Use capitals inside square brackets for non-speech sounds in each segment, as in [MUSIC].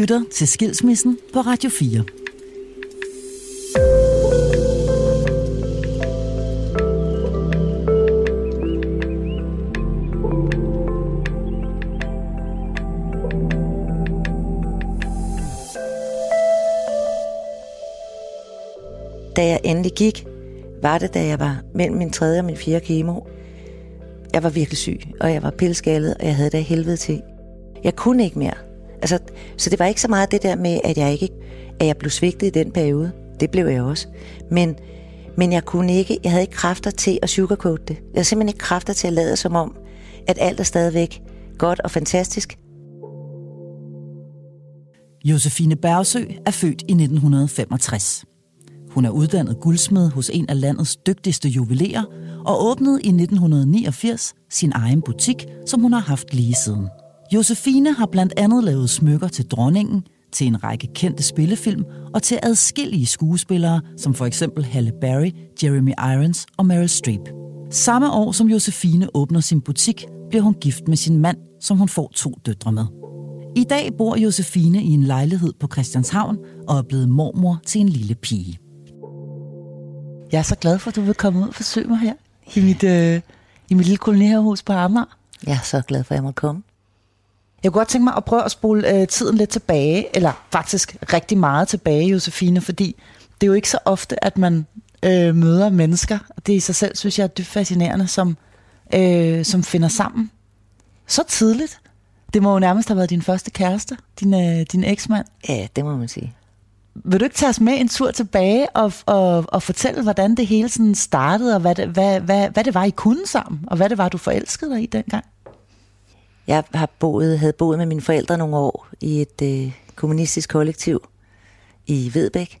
lytter til Skilsmissen på Radio 4. Da jeg endelig gik, var det, da jeg var mellem min tredje og min fjerde kemo. Jeg var virkelig syg, og jeg var pilskaldet, og jeg havde det af helvede til. Jeg kunne ikke mere. Altså, så det var ikke så meget det der med, at jeg ikke at jeg blev svigtet i den periode. Det blev jeg også. Men, men jeg kunne ikke, jeg havde ikke kræfter til at sugarcoat det. Jeg havde simpelthen ikke kræfter til at lade som om, at alt er stadigvæk godt og fantastisk. Josefine Bergsø er født i 1965. Hun er uddannet guldsmed hos en af landets dygtigste juvelerer og åbnede i 1989 sin egen butik, som hun har haft lige siden. Josefine har blandt andet lavet smykker til dronningen, til en række kendte spillefilm og til adskillige skuespillere, som for eksempel Halle Berry, Jeremy Irons og Meryl Streep. Samme år som Josefine åbner sin butik, bliver hun gift med sin mand, som hun får to døtre med. I dag bor Josefine i en lejlighed på Christianshavn og er blevet mormor til en lille pige. Jeg er så glad for, at du vil komme ud og forsøge mig her i mit, øh, i mit lille kolonihavehus på Amager. Jeg er så glad for, at jeg måtte komme. Jeg kunne godt tænke mig at prøve at spole øh, tiden lidt tilbage, eller faktisk rigtig meget tilbage, Josefine, fordi det er jo ikke så ofte, at man øh, møder mennesker. Det i sig selv, synes jeg, er dybt fascinerende, som, øh, som finder sammen så tidligt. Det må jo nærmest have været din første kæreste, din, øh, din eksmand. Ja, det må man sige. Vil du ikke tage os med en tur tilbage og, og, og fortælle, hvordan det hele sådan startede, og hvad det, hvad, hvad, hvad det var, I kunne sammen, og hvad det var, du forelskede dig i dengang? Jeg har boet, havde boet med mine forældre nogle år i et øh, kommunistisk kollektiv i Vedbæk,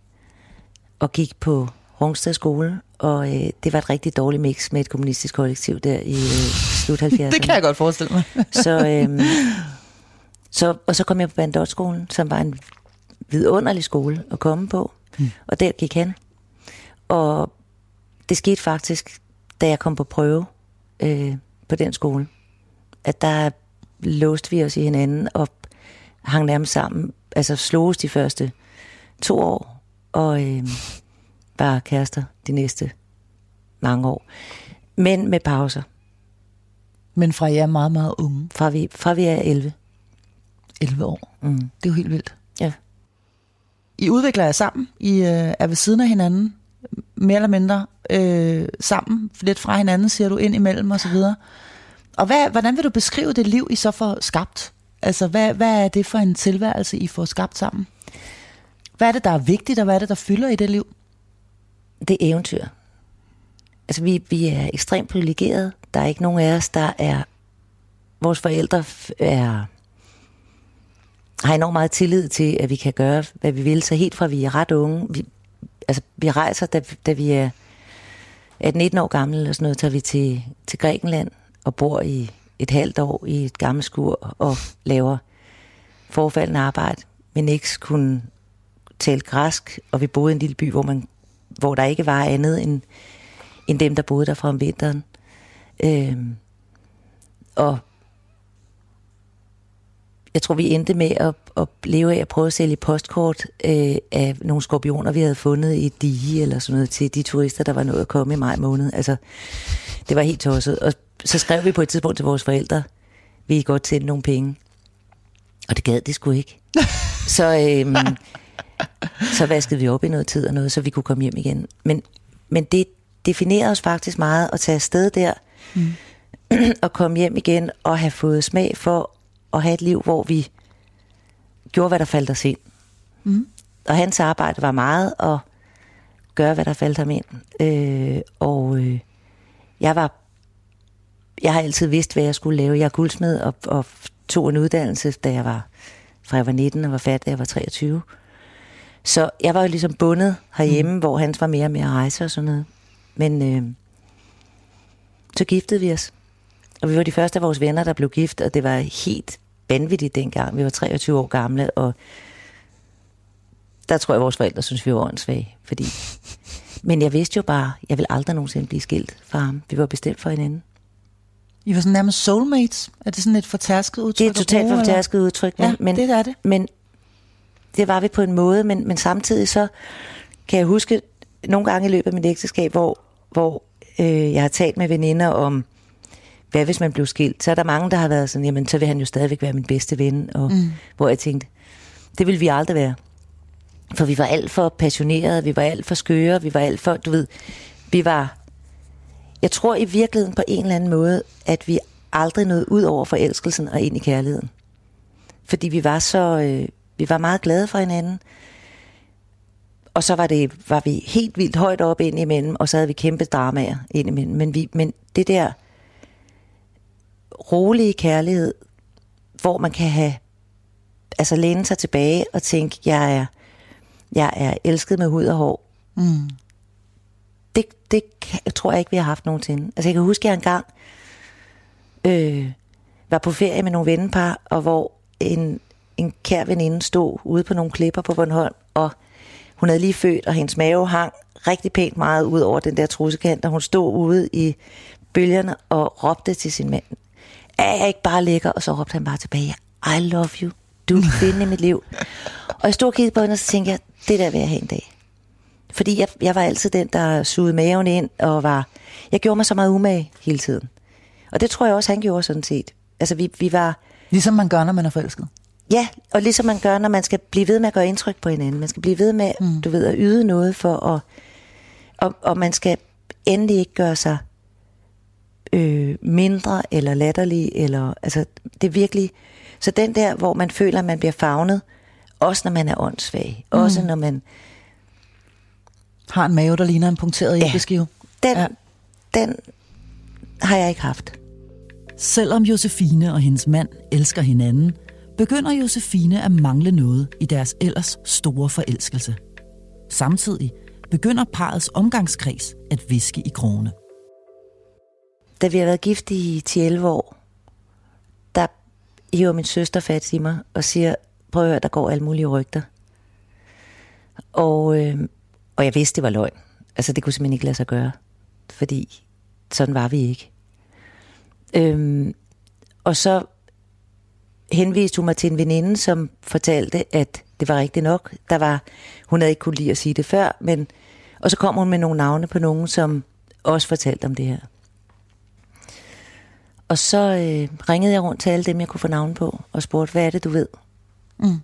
og gik på Rungsted skole, og øh, det var et rigtig dårligt mix med et kommunistisk kollektiv der i øh, slut [LAUGHS] 70'erne. det kan jeg godt forestille mig. [LAUGHS] så, øh, [LAUGHS] så, og så kom jeg på Bandotskolen, som var en vidunderlig skole at komme på, mm. og der gik han. Og det skete faktisk, da jeg kom på prøve øh, på den skole, at der låste vi os i hinanden og hang nærmest sammen. Altså sloges de første to år, og øh, var kærester de næste mange år. Men med pauser. Men fra jer er meget, meget unge? Fra vi, fra vi er 11. 11 år? Mm. Det er jo helt vildt. Ja. I udvikler jer sammen. I øh, er ved siden af hinanden. Mere eller mindre øh, sammen. Lidt fra hinanden, siger du, ind imellem og så videre. Og hvad, hvordan vil du beskrive det liv, I så får skabt? Altså, hvad, hvad er det for en tilværelse, I får skabt sammen? Hvad er det, der er vigtigt, og hvad er det, der fylder i det liv? Det er eventyr. Altså, vi, vi er ekstremt privilegerede. Der er ikke nogen af os, der er... Vores forældre er har enormt meget tillid til, at vi kan gøre, hvad vi vil. Så helt fra vi er ret unge, vi, altså vi rejser, da, da vi er 18-19 år gamle, eller sådan noget, tager vi til, til Grækenland og bor i et halvt år i et gammelt skur og laver forfaldende arbejde. men ikke kunne tale græsk, og vi boede i en lille by, hvor, man, hvor der ikke var andet end, end dem, der boede der fra om vinteren. Øhm, og jeg tror, vi endte med at, at leve af at prøve at sælge postkort øh, af nogle skorpioner, vi havde fundet i et dige eller sådan noget til de turister, der var nået at komme i maj måned. Altså, det var helt tosset. Og så skrev vi på et tidspunkt til vores forældre, vi I godt tjene nogle penge. Og det gad de sgu ikke. [LAUGHS] så, øhm, så vaskede vi op i noget tid og noget, så vi kunne komme hjem igen. Men, men det definerede os faktisk meget at tage afsted der, mm. [CLEARS THROAT] og komme hjem igen og have fået smag for at have et liv, hvor vi gjorde, hvad der faldt os ind. Mm. Og hans arbejde var meget at gøre, hvad der faldt ham ind. Øh, og øh, jeg var jeg har altid vidst, hvad jeg skulle lave. Jeg er guldsmed og, og tog en uddannelse, da jeg var, fra jeg var 19 og var færdig, da jeg var 23. Så jeg var jo ligesom bundet herhjemme, mm. hvor hans var mere og mere rejse og sådan noget. Men øh, så giftede vi os. Og vi var de første af vores venner, der blev gift, og det var helt vanvittigt dengang. Vi var 23 år gamle, og der tror jeg, at vores forældre synes, vi var åndssvage. Fordi... Men jeg vidste jo bare, jeg vil aldrig nogensinde blive skilt fra ham. Vi var bestemt for hinanden. I var sådan nærmest soulmates. Er det sådan et fortærsket udtryk? Det er et totalt fortærsket udtryk. Men, ja, men, det er det. Men, det var vi på en måde, men, men samtidig så kan jeg huske nogle gange i løbet af mit ægteskab, hvor, hvor øh, jeg har talt med veninder om, hvad hvis man blev skilt? Så er der mange, der har været sådan, jamen så vil han jo stadigvæk være min bedste ven. Og, mm. Hvor jeg tænkte, det vil vi aldrig være. For vi var alt for passionerede, vi var alt for skøre, vi var alt for, du ved, vi var... Jeg tror i virkeligheden på en eller anden måde, at vi aldrig nåede ud over forelskelsen og ind i kærligheden. Fordi vi var så... Øh, vi var meget glade for hinanden. Og så var, det, var vi helt vildt højt op ind imellem, og så havde vi kæmpe dramaer ind imellem. Men, vi, men det der rolige kærlighed, hvor man kan have, altså læne sig tilbage og tænke, jeg er, jeg er elsket med hud og hår. Mm. Det, det jeg tror jeg ikke, vi har haft nogensinde. Altså jeg kan huske, at jeg engang øh, var på ferie med nogle vennepar, og hvor en, en kær veninde stod ude på nogle klipper på Bornholm, og hun havde lige født, og hendes mave hang rigtig pænt meget ud over den der trussekant, og hun stod ude i bølgerne og råbte til sin mand, er jeg ikke bare lækker? Og så råbte han bare tilbage, I love you, du er kvinde i mit liv. [LAUGHS] Og jeg stod og kiggede på hende, og så tænkte jeg, det der vil jeg have en dag. Fordi jeg, jeg var altid den, der sugede maven ind, og var, jeg gjorde mig så meget umage hele tiden. Og det tror jeg også, han gjorde sådan set. Altså vi, vi var... Ligesom man gør, når man er forelsket? Ja, og ligesom man gør, når man skal blive ved med at gøre indtryk på hinanden. Man skal blive ved med, mm. du ved, at yde noget for at... Og, og man skal endelig ikke gøre sig øh, mindre eller latterlig. Eller, altså, det er virkelig... Så den der, hvor man føler, at man bliver fagnet, også når man er åndssvag. Mm. Også når man... Har en mave, der ligner en punkteret ja, æbleskive. Den, ja. den har jeg ikke haft. Selvom Josefine og hendes mand elsker hinanden, begynder Josefine at mangle noget i deres ellers store forelskelse. Samtidig begynder parets omgangskreds at viske i krone. Da vi har været gift i 10-11 år, der hiver min søster fat i mig og siger, prøv at høre, der går alle mulige rygter. Og, øh, og jeg vidste, det var løgn. Altså, det kunne simpelthen ikke lade sig gøre. Fordi sådan var vi ikke. Øhm, og så henviste hun mig til en veninde, som fortalte, at det var rigtigt nok. Der var, hun havde ikke kunne lide at sige det før, men, og så kom hun med nogle navne på nogen, som også fortalte om det her. Og så øh, ringede jeg rundt til alle dem, jeg kunne få navn på, og spurgte, hvad er det, du ved? Mm.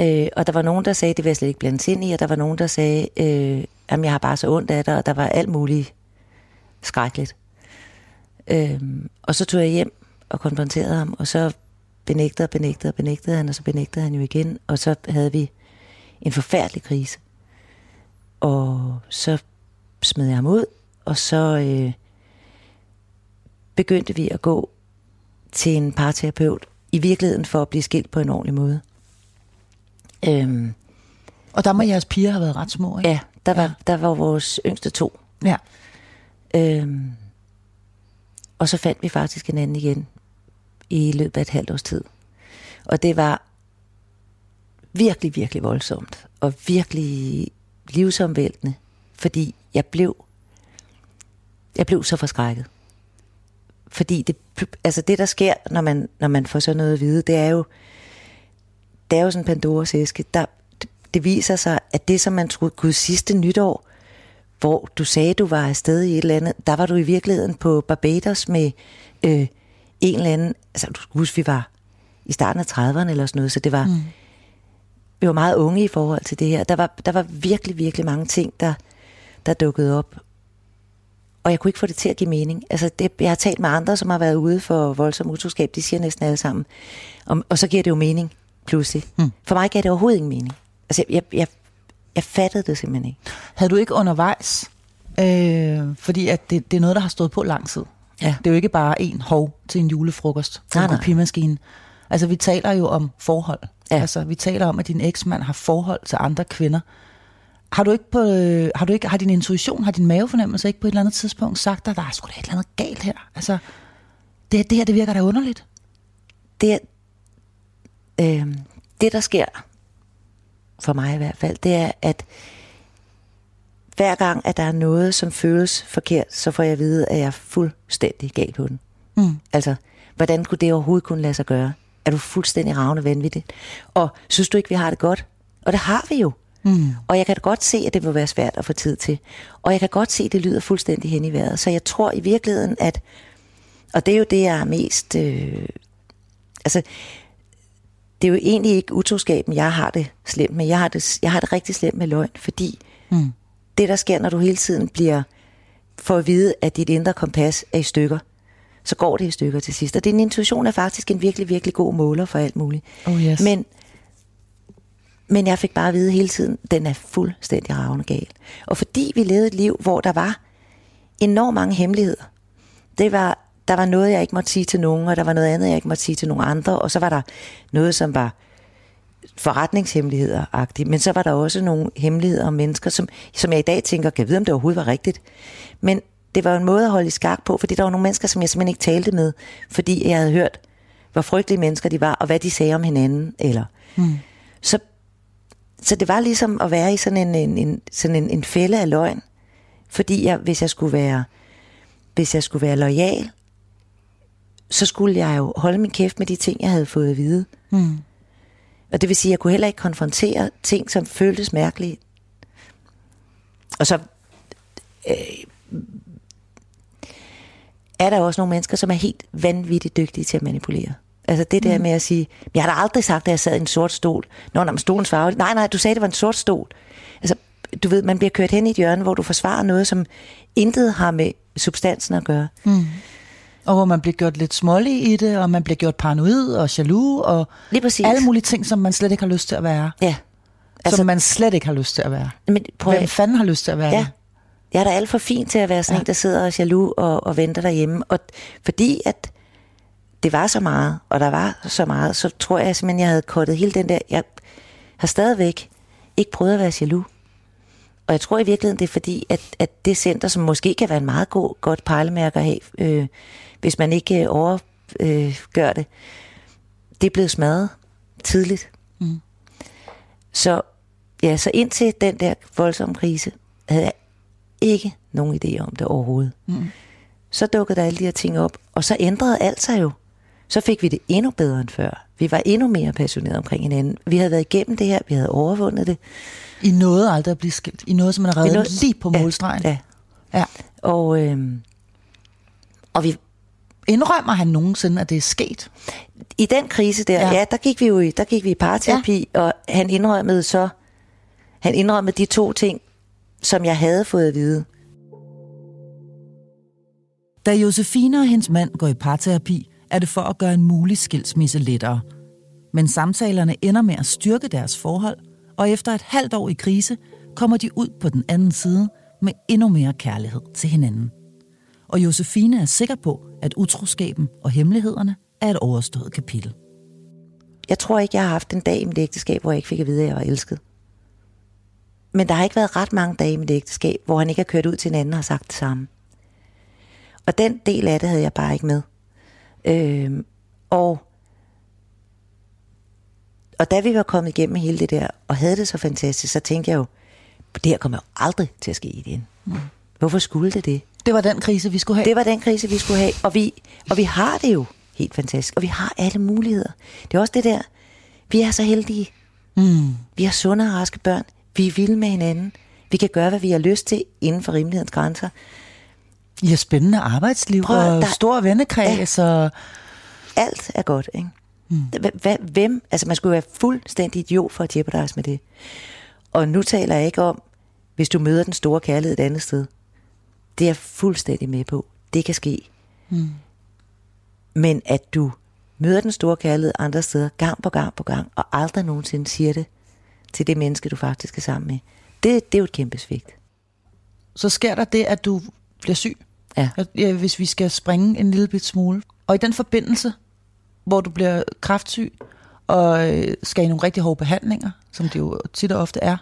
Øh, og der var nogen, der sagde, det vil jeg slet ikke blande ind i, og der var nogen, der sagde, øh, jamen jeg har bare så ondt af det, og der var alt muligt skrækkeligt. Øh, og så tog jeg hjem og konfronterede ham, og så benægtede og benægtede og benægtede han, og så benægtede han jo igen, og så havde vi en forfærdelig krise. Og så smed jeg ham ud, og så øh, begyndte vi at gå til en parterapeut, i virkeligheden for at blive skilt på en ordentlig måde. Øhm, og der må jeres piger have været ret små, ikke? Ja, der var, ja. der var vores yngste to. Ja. Øhm, og så fandt vi faktisk en anden igen i løbet af et halvt års tid. Og det var virkelig, virkelig voldsomt. Og virkelig livsomvæltende. Fordi jeg blev, jeg blev så forskrækket. Fordi det, altså det, der sker, når man, når man får sådan noget at vide, det er jo, det er jo sådan en Pandoras æske. Der, det viser sig, at det, som man troede, gud sidste nytår, hvor du sagde, du var afsted i et eller andet, der var du i virkeligheden på Barbados med øh, en eller anden, altså du skal huske, vi var i starten af 30'erne eller sådan noget, så det var, mm. vi var meget unge i forhold til det her. Der var, der var virkelig, virkelig mange ting, der, der dukkede op. Og jeg kunne ikke få det til at give mening. Altså det, jeg har talt med andre, som har været ude for voldsom utroskab, de siger næsten alle sammen. Og, og så giver det jo mening, pludselig. Mm. For mig gav det overhovedet ingen mening. Altså jeg, jeg, jeg fattede det simpelthen ikke. Havde du ikke undervejs, øh, fordi at det, det er noget, der har stået på lang tid. Ja. Det er jo ikke bare en hov til en julefrokost på en kopimaskine. Altså vi taler jo om forhold. Ja. Altså vi taler om, at din eksmand har forhold til andre kvinder. Har du ikke på, øh, har du ikke, har din intuition, har din mavefornemmelse ikke på et eller andet tidspunkt sagt dig, der er sgu da et eller andet galt her? Altså, det, det her, det virker da underligt. Det, øh, det der sker, for mig i hvert fald, det er, at hver gang, at der er noget, som føles forkert, så får jeg at vide, at jeg er fuldstændig gal på den. Mm. Altså, hvordan kunne det overhovedet kunne lade sig gøre? er du fuldstændig ravne vanvittig. Og synes du ikke, vi har det godt? Og det har vi jo. Mm. Og jeg kan godt se, at det vil være svært at få tid til. Og jeg kan godt se, at det lyder fuldstændig hen i vejret. Så jeg tror i virkeligheden, at... Og det er jo det, jeg er mest... Øh, altså, det er jo egentlig ikke utroskaben, jeg har det slemt med. Jeg har det, jeg har det rigtig slemt med løgn, fordi mm. det, der sker, når du hele tiden bliver for at vide, at dit indre kompas er i stykker, så går det i stykker til sidst. Og din intuition er faktisk en virkelig, virkelig god måler for alt muligt. Oh yes. Men, men jeg fik bare at vide hele tiden, den er fuldstændig ravne gal. Og fordi vi levede et liv, hvor der var enormt mange hemmeligheder. Det var, der var noget, jeg ikke måtte sige til nogen, og der var noget andet, jeg ikke måtte sige til nogen andre. Og så var der noget, som var forretningshemmeligheder-agtigt. Men så var der også nogle hemmeligheder om mennesker, som, som jeg i dag tænker, kan jeg vide, om det overhovedet var rigtigt. Men det var en måde at holde i skak på, fordi der var nogle mennesker, som jeg simpelthen ikke talte med, fordi jeg havde hørt, hvor frygtelige mennesker de var, og hvad de sagde om hinanden. Eller. Mm. Så, så det var ligesom at være i sådan en, en, en, sådan en, en fælde af løgn. Fordi jeg, hvis jeg skulle være hvis jeg skulle være lojal, så skulle jeg jo holde min kæft med de ting, jeg havde fået at vide. Mm. Og det vil sige, at jeg kunne heller ikke konfrontere ting, som føltes mærkelige. Og så øh, er der også nogle mennesker, som er helt vanvittigt dygtige til at manipulere. Altså det der mm. med at sige, jeg har da aldrig sagt, at jeg sad i en sort stol. Nå, når stolen svarer, nej, nej, du sagde, det var en sort stol. Altså, du ved, man bliver kørt hen i et hjørne, hvor du forsvarer noget, som intet har med substansen at gøre. Mm. Og hvor man bliver gjort lidt smålig i det, og man bliver gjort paranoid og jaloux, og Lige præcis. alle mulige ting, som man slet ikke har lyst til at være. Ja. Altså, som man slet ikke har lyst til at være. Men prøv Hvem fanden har lyst til at være ja. det? Jeg er da alt for fint til at være sådan ja. en, der sidder og jaloux og, og venter derhjemme. Og fordi at det var så meget, og der var så meget, så tror jeg simpelthen, jeg havde kottet hele den der... Jeg har stadigvæk ikke prøvet at være jaloux. Og jeg tror i virkeligheden, det er fordi, at, at det center, som måske kan være en meget god, godt pejlemærke at have, øh, hvis man ikke øh, overgør øh, det, det er blevet smadret tidligt. Mm. Så ja, så indtil den der voldsomme krise, havde jeg ikke nogen idé om det overhovedet. Mm. Så dukkede der alle de her ting op, og så ændrede alt sig jo. Så fik vi det endnu bedre end før. Vi var endnu mere passionerede omkring hinanden. Vi havde været igennem det her, vi havde overvundet det. I nåede aldrig at blive skilt. I nåede, som man reddet nåede, lige på målstregen. Ja. ja. Og, øhm, og vi, Indrømmer han nogensinde, at det er sket? I den krise der, ja, ja der gik vi jo i, der gik vi i parterapi, ja. og han indrømmede så, han indrømmede de to ting, som jeg havde fået at vide. Da Josefine og hendes mand går i parterapi, er det for at gøre en mulig skilsmisse lettere. Men samtalerne ender med at styrke deres forhold, og efter et halvt år i krise, kommer de ud på den anden side med endnu mere kærlighed til hinanden. Og Josefine er sikker på, at utroskaben og hemmelighederne er et overstået kapitel. Jeg tror ikke, jeg har haft en dag i mit ægteskab, hvor jeg ikke fik at vide, at jeg var elsket. Men der har ikke været ret mange dage i mit ægteskab, hvor han ikke har kørt ud til en anden og sagt det samme. Og den del af det havde jeg bare ikke med. Øh, og, og da vi var kommet igennem hele det der, og havde det så fantastisk, så tænkte jeg jo, det her kommer jo aldrig til at ske igen. Mm. Hvorfor skulle det det? Det var den krise, vi skulle have. Det var den krise, vi skulle have. Og vi, og vi har det jo helt fantastisk. Og vi har alle muligheder. Det er også det der, vi er så heldige. Mm. Vi har sunde og raske børn. Vi er vilde med hinanden. Vi kan gøre, hvad vi har lyst til inden for rimelighedens grænser. I har spændende arbejdsliv Prøv, og der, stor vennekreds. Ja, og... Alt er godt, ikke? Mm. Hvem? Altså, man skulle være fuldstændig idiot for at jeopardize med det. Og nu taler jeg ikke om, hvis du møder den store kærlighed et andet sted. Det er jeg fuldstændig med på. Det kan ske. Mm. Men at du møder den store kærlighed andre steder, gang på gang på gang, og aldrig nogensinde siger det til det menneske, du faktisk er sammen med, det, det er jo et kæmpe svigt. Så sker der det, at du bliver syg? Ja. ja. Hvis vi skal springe en lille bit smule. Og i den forbindelse, hvor du bliver kraftsyg, og øh, skal i nogle rigtig hårde behandlinger, som det jo tit og ofte er,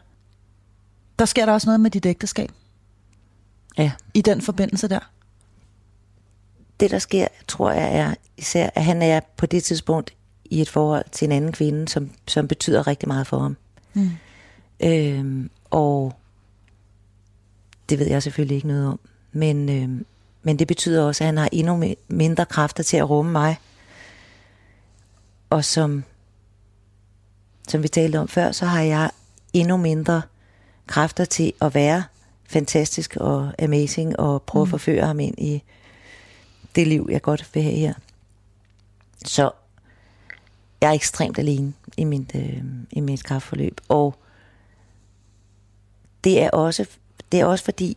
der sker der også noget med dit ægteskab. Ja. I den forbindelse der. Det, der sker, tror jeg, er især, at han er på det tidspunkt i et forhold til en anden kvinde, som, som betyder rigtig meget for ham. Mm. Øhm, og det ved jeg selvfølgelig ikke noget om. Men, øhm, men det betyder også, at han har endnu mindre kræfter til at rumme mig. Og som, som vi talte om før, så har jeg endnu mindre kræfter til at være fantastisk og amazing og prøve mm. at forføre ham ind i det liv, jeg godt vil have her. Så jeg er ekstremt alene i mit, øh, i mit kraftforløb. Og det er, også, det er også fordi,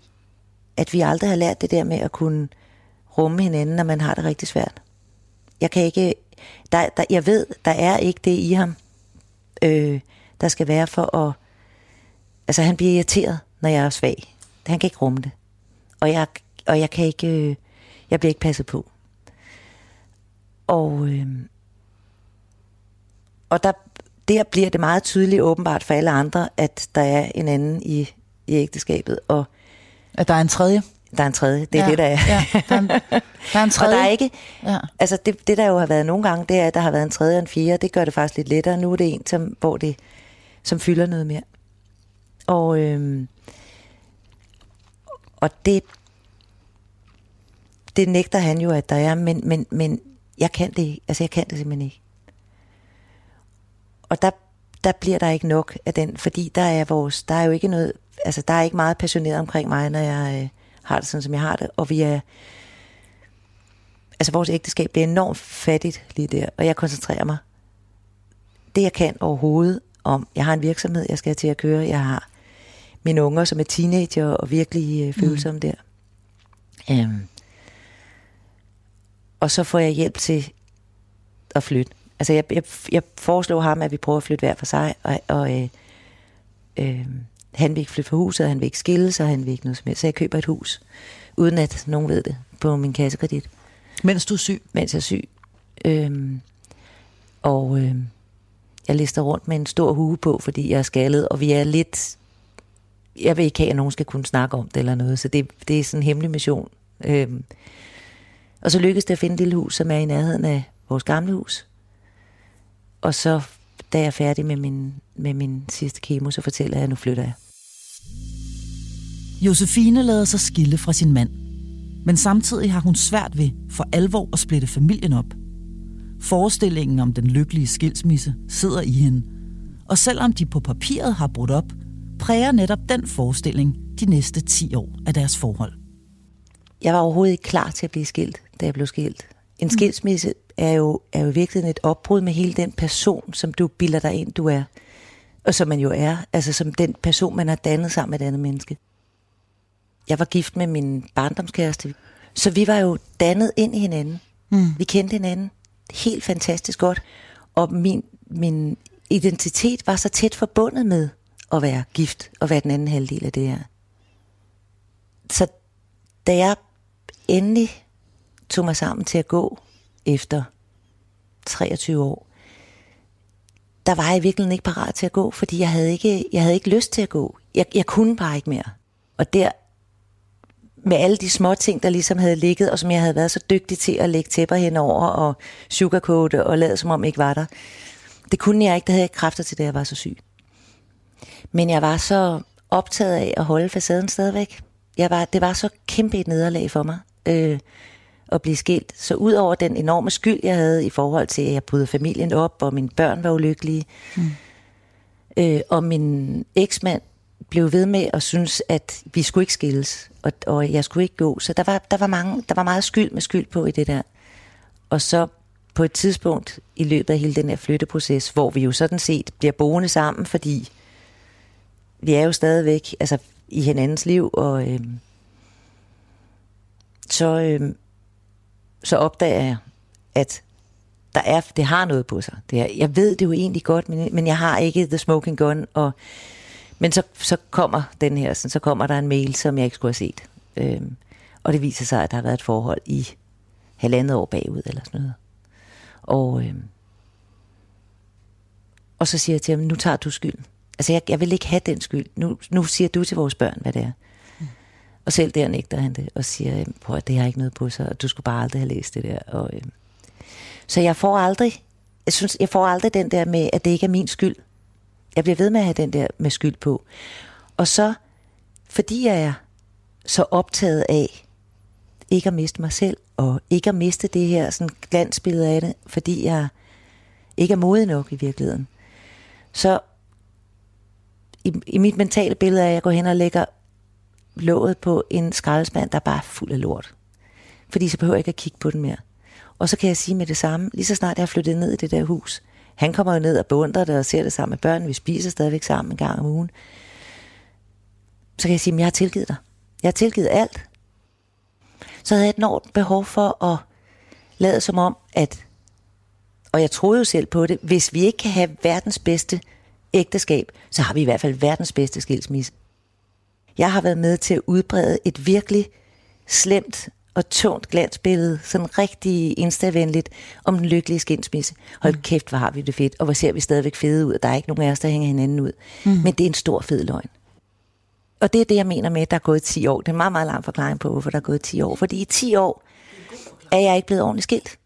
at vi aldrig har lært det der med at kunne rumme hinanden, når man har det rigtig svært. Jeg kan ikke, der, der, jeg ved, der er ikke det i ham, øh, der skal være for at, altså han bliver irriteret, når jeg er svag. Han kan ikke rumme det. Og jeg, og jeg kan ikke, øh, jeg bliver ikke passet på. Og, øh, og der, der bliver det meget tydeligt åbenbart for alle andre, at der er en anden i, i ægteskabet. Og at der er en tredje? Der er en tredje, det er ja, det, der er. Ja, der, er en, der er en tredje. [LAUGHS] og der er ikke, ja. altså det, det der jo har været nogle gange, det er, at der har været en tredje og en fjerde, det gør det faktisk lidt lettere. Nu er det en, som, hvor det, som fylder noget mere. Og, øhm, og det, det nægter han jo, at der er, men, men, men jeg kan det Altså, jeg kan det simpelthen ikke. Og der, der bliver der ikke nok af den, fordi der er vores, der er jo ikke noget, altså der er ikke meget passioneret omkring mig, når jeg øh, har det sådan, som jeg har det, og vi er, altså vores ægteskab bliver enormt fattigt lige der, og jeg koncentrerer mig det, jeg kan overhovedet om, jeg har en virksomhed, jeg skal til at køre, jeg har mine unger, som er teenager og virkelig øh, følsomme mm. der. Um, og så får jeg hjælp til at flytte. Altså jeg, jeg, jeg foreslår ham, at vi prøver at flytte hver for sig, og, og øh, øh, han vil ikke flytte fra huset, han vil ikke skille sig, han vil ikke noget som helst. Så jeg køber et hus, uden at nogen ved det, på min kassekredit. Mens du er syg? Mens jeg er syg. Øh, og øh, jeg lister rundt med en stor hue på, fordi jeg er skaldet, og vi er lidt... Jeg vil ikke have, at nogen skal kunne snakke om det eller noget, så det, det er sådan en hemmelig mission. Øh, og så lykkedes det at finde et lille hus, som er i nærheden af vores gamle hus. Og så, da jeg er færdig med min, med min sidste kemo, så fortæller jeg, at nu flytter jeg. Josefine lader sig skille fra sin mand. Men samtidig har hun svært ved for alvor at splitte familien op. Forestillingen om den lykkelige skilsmisse sidder i hende. Og selvom de på papiret har brudt op, præger netop den forestilling de næste 10 år af deres forhold. Jeg var overhovedet ikke klar til at blive skilt da jeg blev skilt. En mm. skilsmisse er jo, er jo virkelig et opbrud med hele den person, som du bilder dig ind, du er. Og som man jo er. Altså som den person, man har dannet sammen med et andet menneske. Jeg var gift med min barndomskæreste. Så vi var jo dannet ind i hinanden. Mm. Vi kendte hinanden helt fantastisk godt. Og min, min identitet var så tæt forbundet med at være gift og være den anden halvdel af det her. Så da jeg endelig tog mig sammen til at gå efter 23 år, der var jeg virkelig ikke parat til at gå, fordi jeg havde ikke, jeg havde ikke lyst til at gå. Jeg, jeg kunne bare ikke mere. Og der, med alle de små ting, der ligesom havde ligget, og som jeg havde været så dygtig til at lægge tæpper henover og sugarcoat og lade som om ikke var der, det kunne jeg ikke, det havde jeg kræfter til, da jeg var så syg. Men jeg var så optaget af at holde facaden stadigvæk. Jeg var, det var så kæmpe et nederlag for mig. Øh, at blive skilt. Så ud over den enorme skyld, jeg havde i forhold til, at jeg brød familien op, og mine børn var ulykkelige, mm. øh, og min eksmand blev ved med at synes, at vi skulle ikke skilles, og, og jeg skulle ikke gå. Så der var, der, var mange, der var meget skyld med skyld på i det der. Og så på et tidspunkt i løbet af hele den her flytteproces, hvor vi jo sådan set bliver boende sammen, fordi vi er jo stadigvæk altså, i hinandens liv, og øh, så, øh, så opdager jeg, at der er, det har noget på sig. Det er, jeg ved det jo egentlig godt, men, men jeg har ikke the smoking gun. Og, men så, så kommer den her, så kommer der en mail, som jeg ikke skulle have set. Øhm, og det viser sig, at der har været et forhold i halvandet år bagud, eller sådan noget. Og, øhm, og så siger jeg til ham, nu tager du skylden. Altså, jeg, jeg vil ikke have den skyld. Nu, nu siger du til vores børn, hvad det er. Og selv der nægter han det, og siger, øhm, prøv at det har ikke noget på sig, og du skulle bare aldrig have læst det der. Og, øh. Så jeg får aldrig, jeg synes, jeg får aldrig den der med, at det ikke er min skyld. Jeg bliver ved med at have den der med skyld på. Og så, fordi jeg er så optaget af ikke at miste mig selv, og ikke at miste det her sådan glansbillede af det, fordi jeg ikke er modig nok i virkeligheden. Så i, i mit mentale billede er, at jeg går hen og lægger låget på en skraldespand, der er bare fuld af lort. Fordi så behøver jeg ikke at kigge på den mere. Og så kan jeg sige med det samme, lige så snart jeg har flyttet ned i det der hus, han kommer jo ned og beundrer det og ser det sammen med børnene, vi spiser stadigvæk sammen en gang om ugen, så kan jeg sige, at jeg har tilgivet dig. Jeg har tilgivet alt. Så havde jeg et enormt behov for at lade som om, at, og jeg troede jo selv på det, hvis vi ikke kan have verdens bedste ægteskab, så har vi i hvert fald verdens bedste skilsmisse. Jeg har været med til at udbrede et virkelig slemt og tungt glansbillede, sådan rigtig instavenligt, om den lykkelige skilsmisse. Hold mm. kæft, hvor har vi det fedt, og hvor ser vi stadigvæk fede ud, og der er ikke nogen af os, der hænger hinanden ud. Mm. Men det er en stor fed løgn. Og det er det, jeg mener med, at der er gået 10 år. Det er en meget, meget lang forklaring på, hvorfor der er gået 10 år. Fordi i 10 år er jeg ikke blevet ordentligt skilt.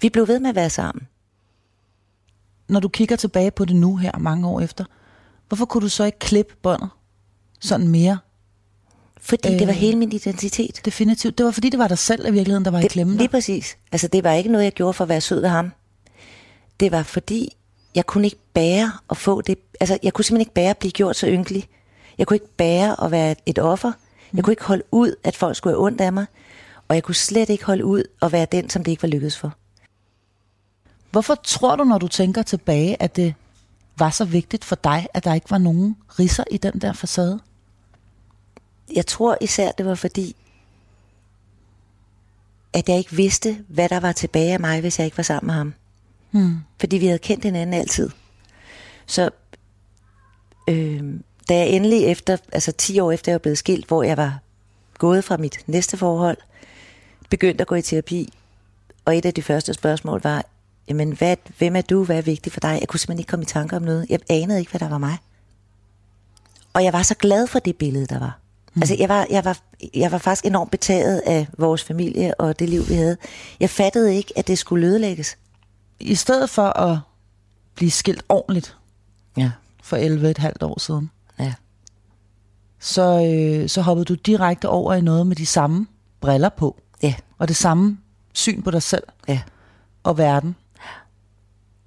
Vi blev ved med at være sammen. Når du kigger tilbage på det nu her, mange år efter, hvorfor kunne du så ikke klippe båndet sådan mere? Fordi øh, det var hele min identitet. Definitivt. Det var fordi, det var dig selv i virkeligheden, der var det, i klemme. Lige præcis. Altså, det var ikke noget, jeg gjorde for at være sød ved ham. Det var fordi, jeg kunne ikke bære at få det. Altså, jeg kunne simpelthen ikke bære at blive gjort så ynkelig. Jeg kunne ikke bære at være et offer. Jeg kunne ikke holde ud, at folk skulle have ondt af mig. Og jeg kunne slet ikke holde ud at være den, som det ikke var lykkedes for. Hvorfor tror du, når du tænker tilbage, at det var så vigtigt for dig, at der ikke var nogen risser i den der facade? Jeg tror især, det var fordi, at jeg ikke vidste, hvad der var tilbage af mig, hvis jeg ikke var sammen med ham. Hmm. Fordi vi havde kendt hinanden altid. Så øh, da jeg endelig efter, altså 10 år efter jeg var blevet skilt, hvor jeg var gået fra mit næste forhold, begyndte at gå i terapi, og et af de første spørgsmål var, jamen, hvad, hvem er du, hvad er vigtigt for dig? Jeg kunne simpelthen ikke komme i tanke om noget. Jeg anede ikke, hvad der var mig. Og jeg var så glad for det billede, der var. Mm. Altså, jeg var, jeg, var, jeg var faktisk enormt betaget af vores familie og det liv, vi havde. Jeg fattede ikke, at det skulle ødelægges. I stedet for at blive skilt ordentligt ja. for 11 et halvt år siden, ja. så, øh, så hoppede du direkte over i noget med de samme briller på. Ja. Og det samme syn på dig selv. Ja. Og verden.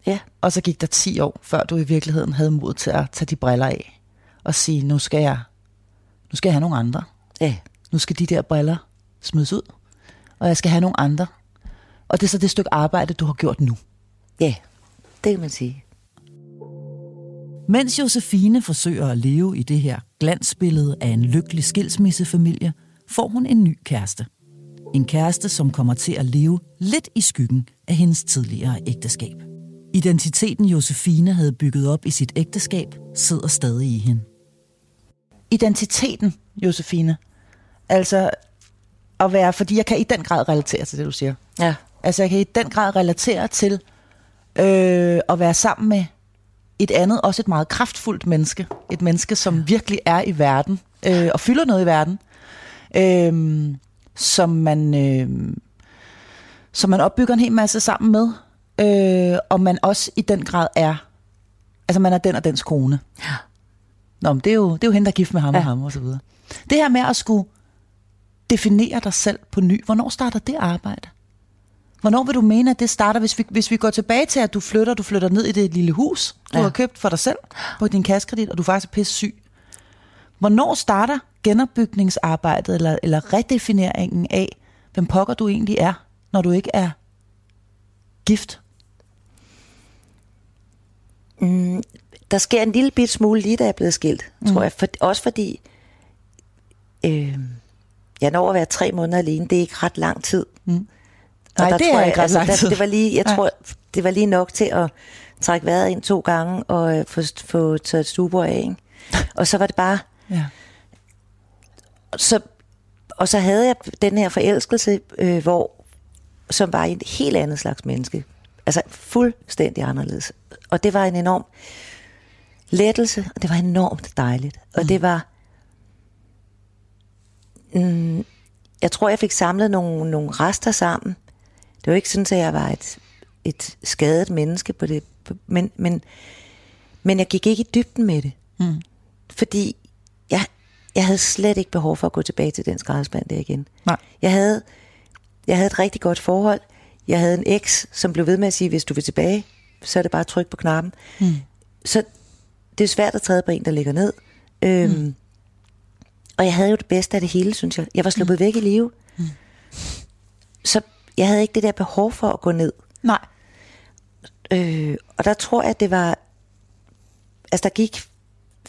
Ja. Og så gik der 10 år, før du i virkeligheden havde mod til at tage de briller af. Og sige, nu skal jeg, nu skal jeg have nogle andre. Ja. Nu skal de der briller smides ud. Og jeg skal have nogle andre. Og det er så det stykke arbejde, du har gjort nu. Ja, det kan man sige. Mens Josefine forsøger at leve i det her glansbillede af en lykkelig skilsmissefamilie, får hun en ny kæreste. En kæreste, som kommer til at leve lidt i skyggen af hendes tidligere ægteskab. Identiteten Josefine havde bygget op i sit ægteskab, sidder stadig i hende. Identiteten, Josefine. Altså at være, fordi jeg kan i den grad relatere til det, du siger. Ja. Altså jeg kan i den grad relatere til øh, at være sammen med et andet, også et meget kraftfuldt menneske. Et menneske, som ja. virkelig er i verden øh, og fylder noget i verden. Øh, som man, øh, som man opbygger en hel masse sammen med. Øh, og man også i den grad er, altså man er den og dens kone. Ja. Nå, men det er jo, det er jo hende, der er gift med ham ja. og ham og så videre. Det her med at skulle definere dig selv på ny, hvornår starter det arbejde? Hvornår vil du mene, at det starter, hvis vi, hvis vi går tilbage til, at du flytter, du flytter ned i det lille hus, du ja. har købt for dig selv på din kassekredit, og du er faktisk er pisse syg. Hvornår starter genopbygningsarbejdet, eller, eller redefineringen af, hvem pokker du egentlig er, når du ikke er gift? Mm, der sker en lille bit smule lige, da jeg er blevet skilt, mm. tror jeg. For, også fordi, øh, jeg når at være tre måneder alene. Det er ikke ret lang tid. Mm. Nej, der det er jeg, ikke ret altså, lang tid. Der, det var lige, jeg tror, det var lige nok til at trække vejret ind to gange og øh, få, få taget stuebord af. Ikke? Og så var det bare... Ja. Så, og så havde jeg den her forelskelse, øh, hvor som var en helt andet slags menneske. Altså fuldstændig anderledes. Og det var en enorm lettelse, og det var enormt dejligt. Og mm. det var... Mm, jeg tror, jeg fik samlet nogle, nogle rester sammen. Det var ikke sådan, at jeg var et, et skadet menneske på det. Men, men, men jeg gik ikke i dybden med det. Mm. Fordi jeg, jeg havde slet ikke behov for at gå tilbage til den skraldespand der igen. Nej. Jeg havde, jeg havde et rigtig godt forhold. Jeg havde en eks, som blev ved med at sige, hvis du vil tilbage, så er det bare at trykke på knappen. Mm. Så det er svært at træde på en, der ligger ned. Øhm, mm. Og jeg havde jo det bedste af det hele, synes jeg. Jeg var sluppet mm. væk i live. Mm. Så jeg havde ikke det der behov for at gå ned. Nej. Øh, og der tror jeg, at det var... Altså, der gik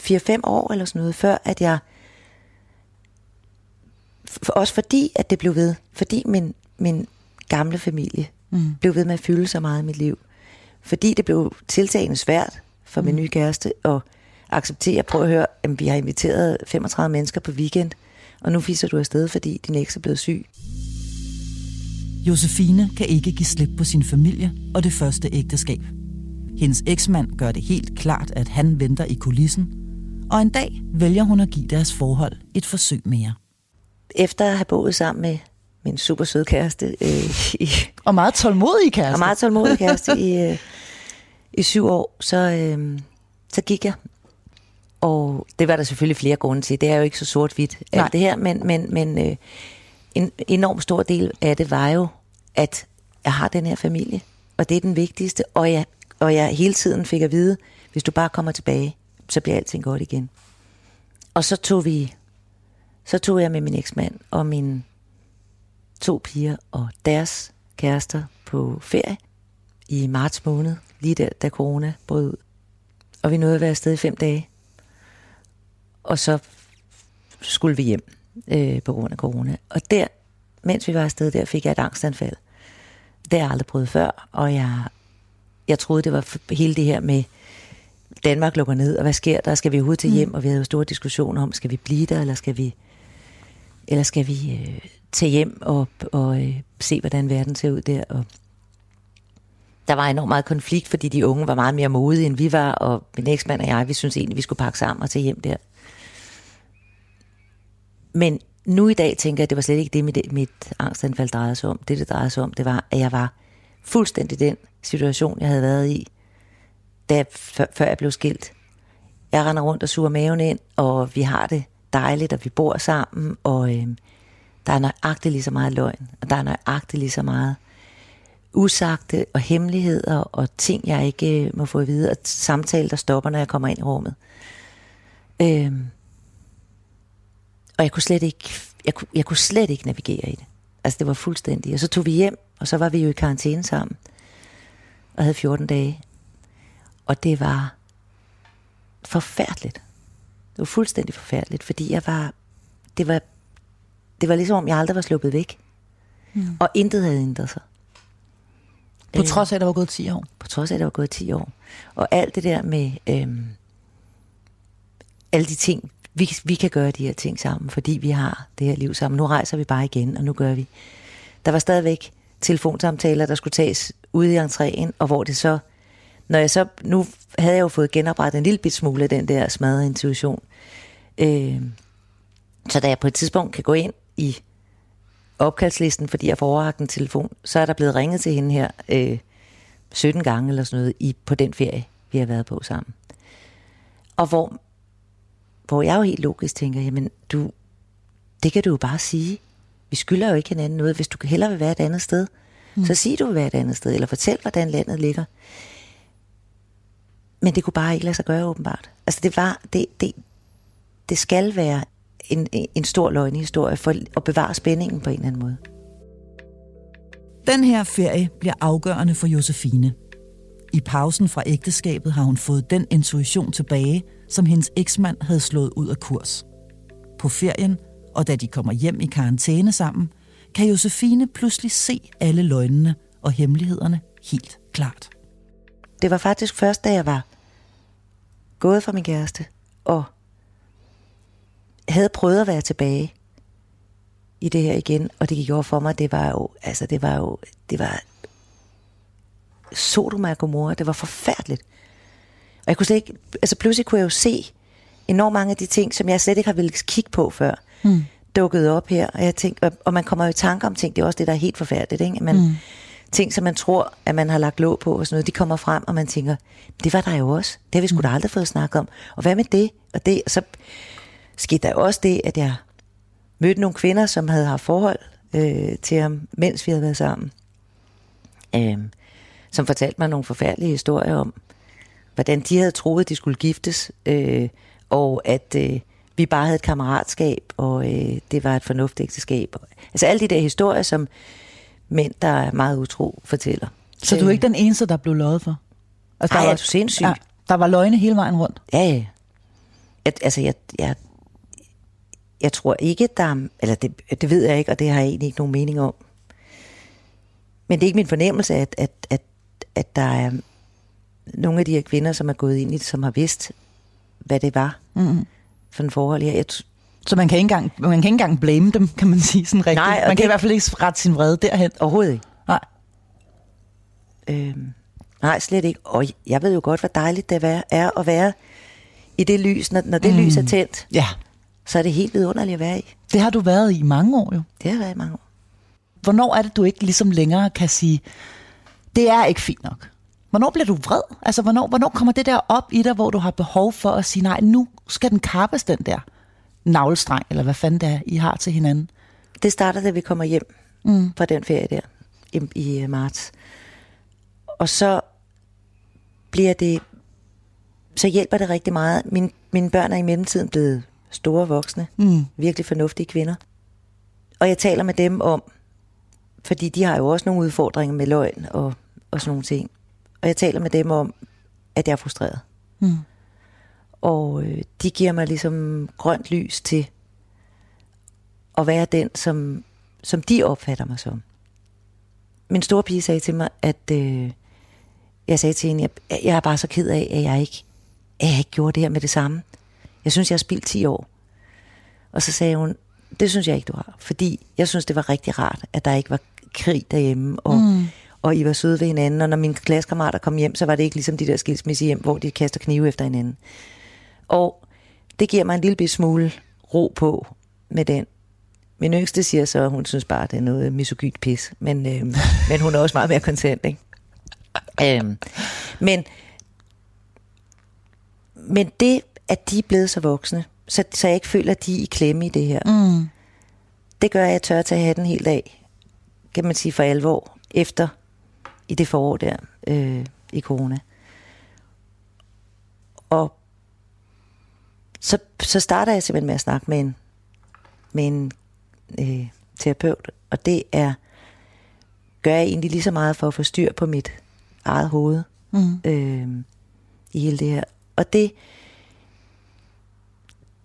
4-5 år eller sådan noget, før at jeg... For, også fordi, at det blev ved. Fordi min, min gamle familie mm. blev ved med at fylde så meget i mit liv. Fordi det blev tiltagende svært for mm. min nye kæreste at acceptere. Prøv at høre, at vi har inviteret 35 mennesker på weekend, og nu fiser du afsted, fordi din eks er blevet syg. Josefine kan ikke give slip på sin familie og det første ægteskab. Hendes eksmand gør det helt klart, at han venter i kulissen, og en dag vælger hun at give deres forhold et forsøg mere. Efter at have boet sammen med min super søde kæreste. Øh, i, og meget tålmodig kæreste. Og meget tålmodig kæreste i, øh, i syv år, så, øh, så gik jeg. Og det var der selvfølgelig flere grunde til. Det er jo ikke så sort-hvidt alt det her, men, men, men øh, en enorm stor del af det var jo, at jeg har den her familie, og det er den vigtigste, og jeg, og jeg hele tiden fik at vide, hvis du bare kommer tilbage, så bliver alting godt igen. Og så tog vi, så tog jeg med min eksmand og min to piger og deres kærester på ferie i marts måned, lige der, da corona brød ud. Og vi nåede at være afsted i fem dage. Og så skulle vi hjem øh, på grund af corona. Og der, mens vi var afsted der, fik jeg et angstanfald. Det har jeg aldrig prøvet før, og jeg, jeg troede, det var hele det her med, Danmark lukker ned, og hvad sker der? Skal vi overhovedet til mm. hjem? Mm. Og vi havde jo store diskussioner om, skal vi blive der, eller skal vi, eller skal vi øh, tage hjem og, og øh, se, hvordan verden ser ud der? Og der var enormt meget konflikt, fordi de unge var meget mere modige, end vi var, og min eksmand og jeg, vi synes egentlig, vi skulle pakke sammen og tage hjem der. Men nu i dag tænker jeg, at det var slet ikke det, mit, mit angstanfald drejede sig om. Det, det drejede sig om, det var, at jeg var fuldstændig den situation, jeg havde været i, da, før, før jeg blev skilt. Jeg render rundt og suger maven ind, og vi har det dejligt, og vi bor sammen, og øh, der er nøjagtigt lige så meget løgn, og der er nøjagtigt lige så meget usagte og hemmeligheder og ting, jeg ikke øh, må få at vide, og samtale, der stopper, når jeg kommer ind i rummet. Øh, og jeg kunne slet ikke, jeg kunne, jeg kunne slet ikke navigere i det. Altså det var fuldstændig. Og så tog vi hjem, og så var vi jo i karantæne sammen. Og havde 14 dage. Og det var forfærdeligt. Det var fuldstændig forfærdeligt, fordi jeg var, det var, det var ligesom om jeg aldrig var sluppet væk. Mm. Og intet havde ændret sig. På øh, trods af, at der var gået 10 år? På trods af, at der var gået 10 år. Og alt det der med, øhm, alle de ting, vi, vi kan gøre de her ting sammen, fordi vi har det her liv sammen. Nu rejser vi bare igen, og nu gør vi. Der var stadigvæk telefonsamtaler, der skulle tages ude i entréen, og hvor det så, når jeg så, nu havde jeg jo fået genoprettet en lille bit smule af den der smadrede intuition. Øh, så da jeg på et tidspunkt kan gå ind i opkaldslisten, fordi jeg får overragt en telefon, så er der blevet ringet til hende her øh, 17 gange eller sådan noget i, på den ferie, vi har været på sammen. Og hvor hvor jeg jo helt logisk tænker, jamen du, det kan du jo bare sige. Vi skylder jo ikke hinanden noget. Hvis du hellere vil være et andet sted, mm. så sig du vil være et andet sted, eller fortæl, hvordan landet ligger. Men det kunne bare ikke lade sig gøre, åbenbart. Altså det var, det, det, det skal være en, en stor løgnehistorie for at bevare spændingen på en eller anden måde. Den her ferie bliver afgørende for Josefine. I pausen fra ægteskabet har hun fået den intuition tilbage, som hendes eksmand havde slået ud af kurs. På ferien, og da de kommer hjem i karantæne sammen, kan Josefine pludselig se alle løgnene og hemmelighederne helt klart. Det var faktisk først, da jeg var gået fra min kæreste, og havde prøvet at være tilbage i det her igen, og det gik over for mig, det var jo, altså det var jo, det var Sodom og Gomorra, det var forfærdeligt. Og jeg kunne slet ikke, altså pludselig kunne jeg jo se enormt mange af de ting, som jeg slet ikke har ville kigge på før, mm. dukket op her. Og, jeg tænkte, og man kommer jo i tanke om ting, det er også det, der er helt forfærdeligt, ikke? Man, mm. Ting, som man tror, at man har lagt låg på og sådan noget, de kommer frem, og man tænker, det var der jo også. Det har vi sgu da mm. aldrig fået snakket om. Og hvad med det og det? Og så skete der også det, at jeg mødte nogle kvinder, som havde haft forhold øh, til ham, mens vi havde været sammen. Øh, som fortalte mig nogle forfærdelige historier om, hvordan de havde troet, de skulle giftes, øh, og at øh, vi bare havde et kammeratskab, og øh, det var et fornuftigt ægteskab. Altså alle de der historier, som mænd, der er meget utro, fortæller. Så du er ikke den eneste, der blev løjet for? Altså, der Ej, var, er du sindssyg? Ja, der var løgne hele vejen rundt? Ja, ja. At, altså, jeg, jeg, jeg tror ikke, der eller det, det ved jeg ikke, og det har jeg egentlig ikke nogen mening om. Men det er ikke min fornemmelse, at, at, at, at der er nogle af de her kvinder, som er gået ind i det, som har vidst, hvad det var mm. for en forhold her. Jeg, så man kan, ikke engang, man kan ikke engang blame dem, kan man sige sådan rigtigt. Nej, man kan det, i hvert fald ikke rette sin vrede derhen. Overhovedet ikke. Nej. Øhm, nej, slet ikke. Og jeg ved jo godt, hvor dejligt det er at være i det lys, når, når det mm. lys er tændt. Ja. Så er det helt vidunderligt at være i. Det har du været i mange år jo. Det har været i mange år. Hvornår er det, du ikke ligesom længere kan sige, det er ikke fint nok? Hvornår bliver du vred? Altså, hvornår, hvornår kommer det der op i dig, hvor du har behov for at sige, nej, nu skal den kappes, den der navlestreng, eller hvad fanden det er, I har til hinanden? Det starter, da vi kommer hjem mm. fra den ferie der i, i øh, marts. Og så bliver det, så hjælper det rigtig meget. Min, mine børn er i mellemtiden blevet store voksne, mm. virkelig fornuftige kvinder. Og jeg taler med dem om, fordi de har jo også nogle udfordringer med løgn og, og sådan nogle ting. Og jeg taler med dem om, at jeg er frustreret. Mm. Og øh, de giver mig ligesom grønt lys til at være den, som, som de opfatter mig som. Min store pige sagde til mig, at øh, jeg sagde til hende, jeg, jeg er bare så ked af, at jeg ikke, at jeg ikke gjorde det her med det samme. Jeg synes, jeg har spildt 10 år. Og så sagde hun, det synes jeg ikke, du har. Fordi jeg synes, det var rigtig rart, at der ikke var krig derhjemme, og, mm. og I var søde ved hinanden. Og når mine klassekammerater kom hjem, så var det ikke ligesom de der skilsmisse hjem, hvor de kaster knive efter hinanden. Og det giver mig en lille smule ro på med den. Min yngste siger så, at hun synes bare, at det er noget misogynt pis. Men, øh, [LAUGHS] men hun er også meget mere kontent, ikke? øhm, men, men det, at de er blevet så voksne, så, så jeg ikke føler, at de er i klemme i det her. Mm. Det gør, at jeg tør tage hatten helt af, kan man sige, for alvor, efter i det forår der, øh, i corona. Og så, så starter jeg simpelthen med at snakke med en, med en øh, terapeut, og det er, gør jeg egentlig lige så meget for at få styr på mit eget hoved mm. øh, i hele det her. Og det,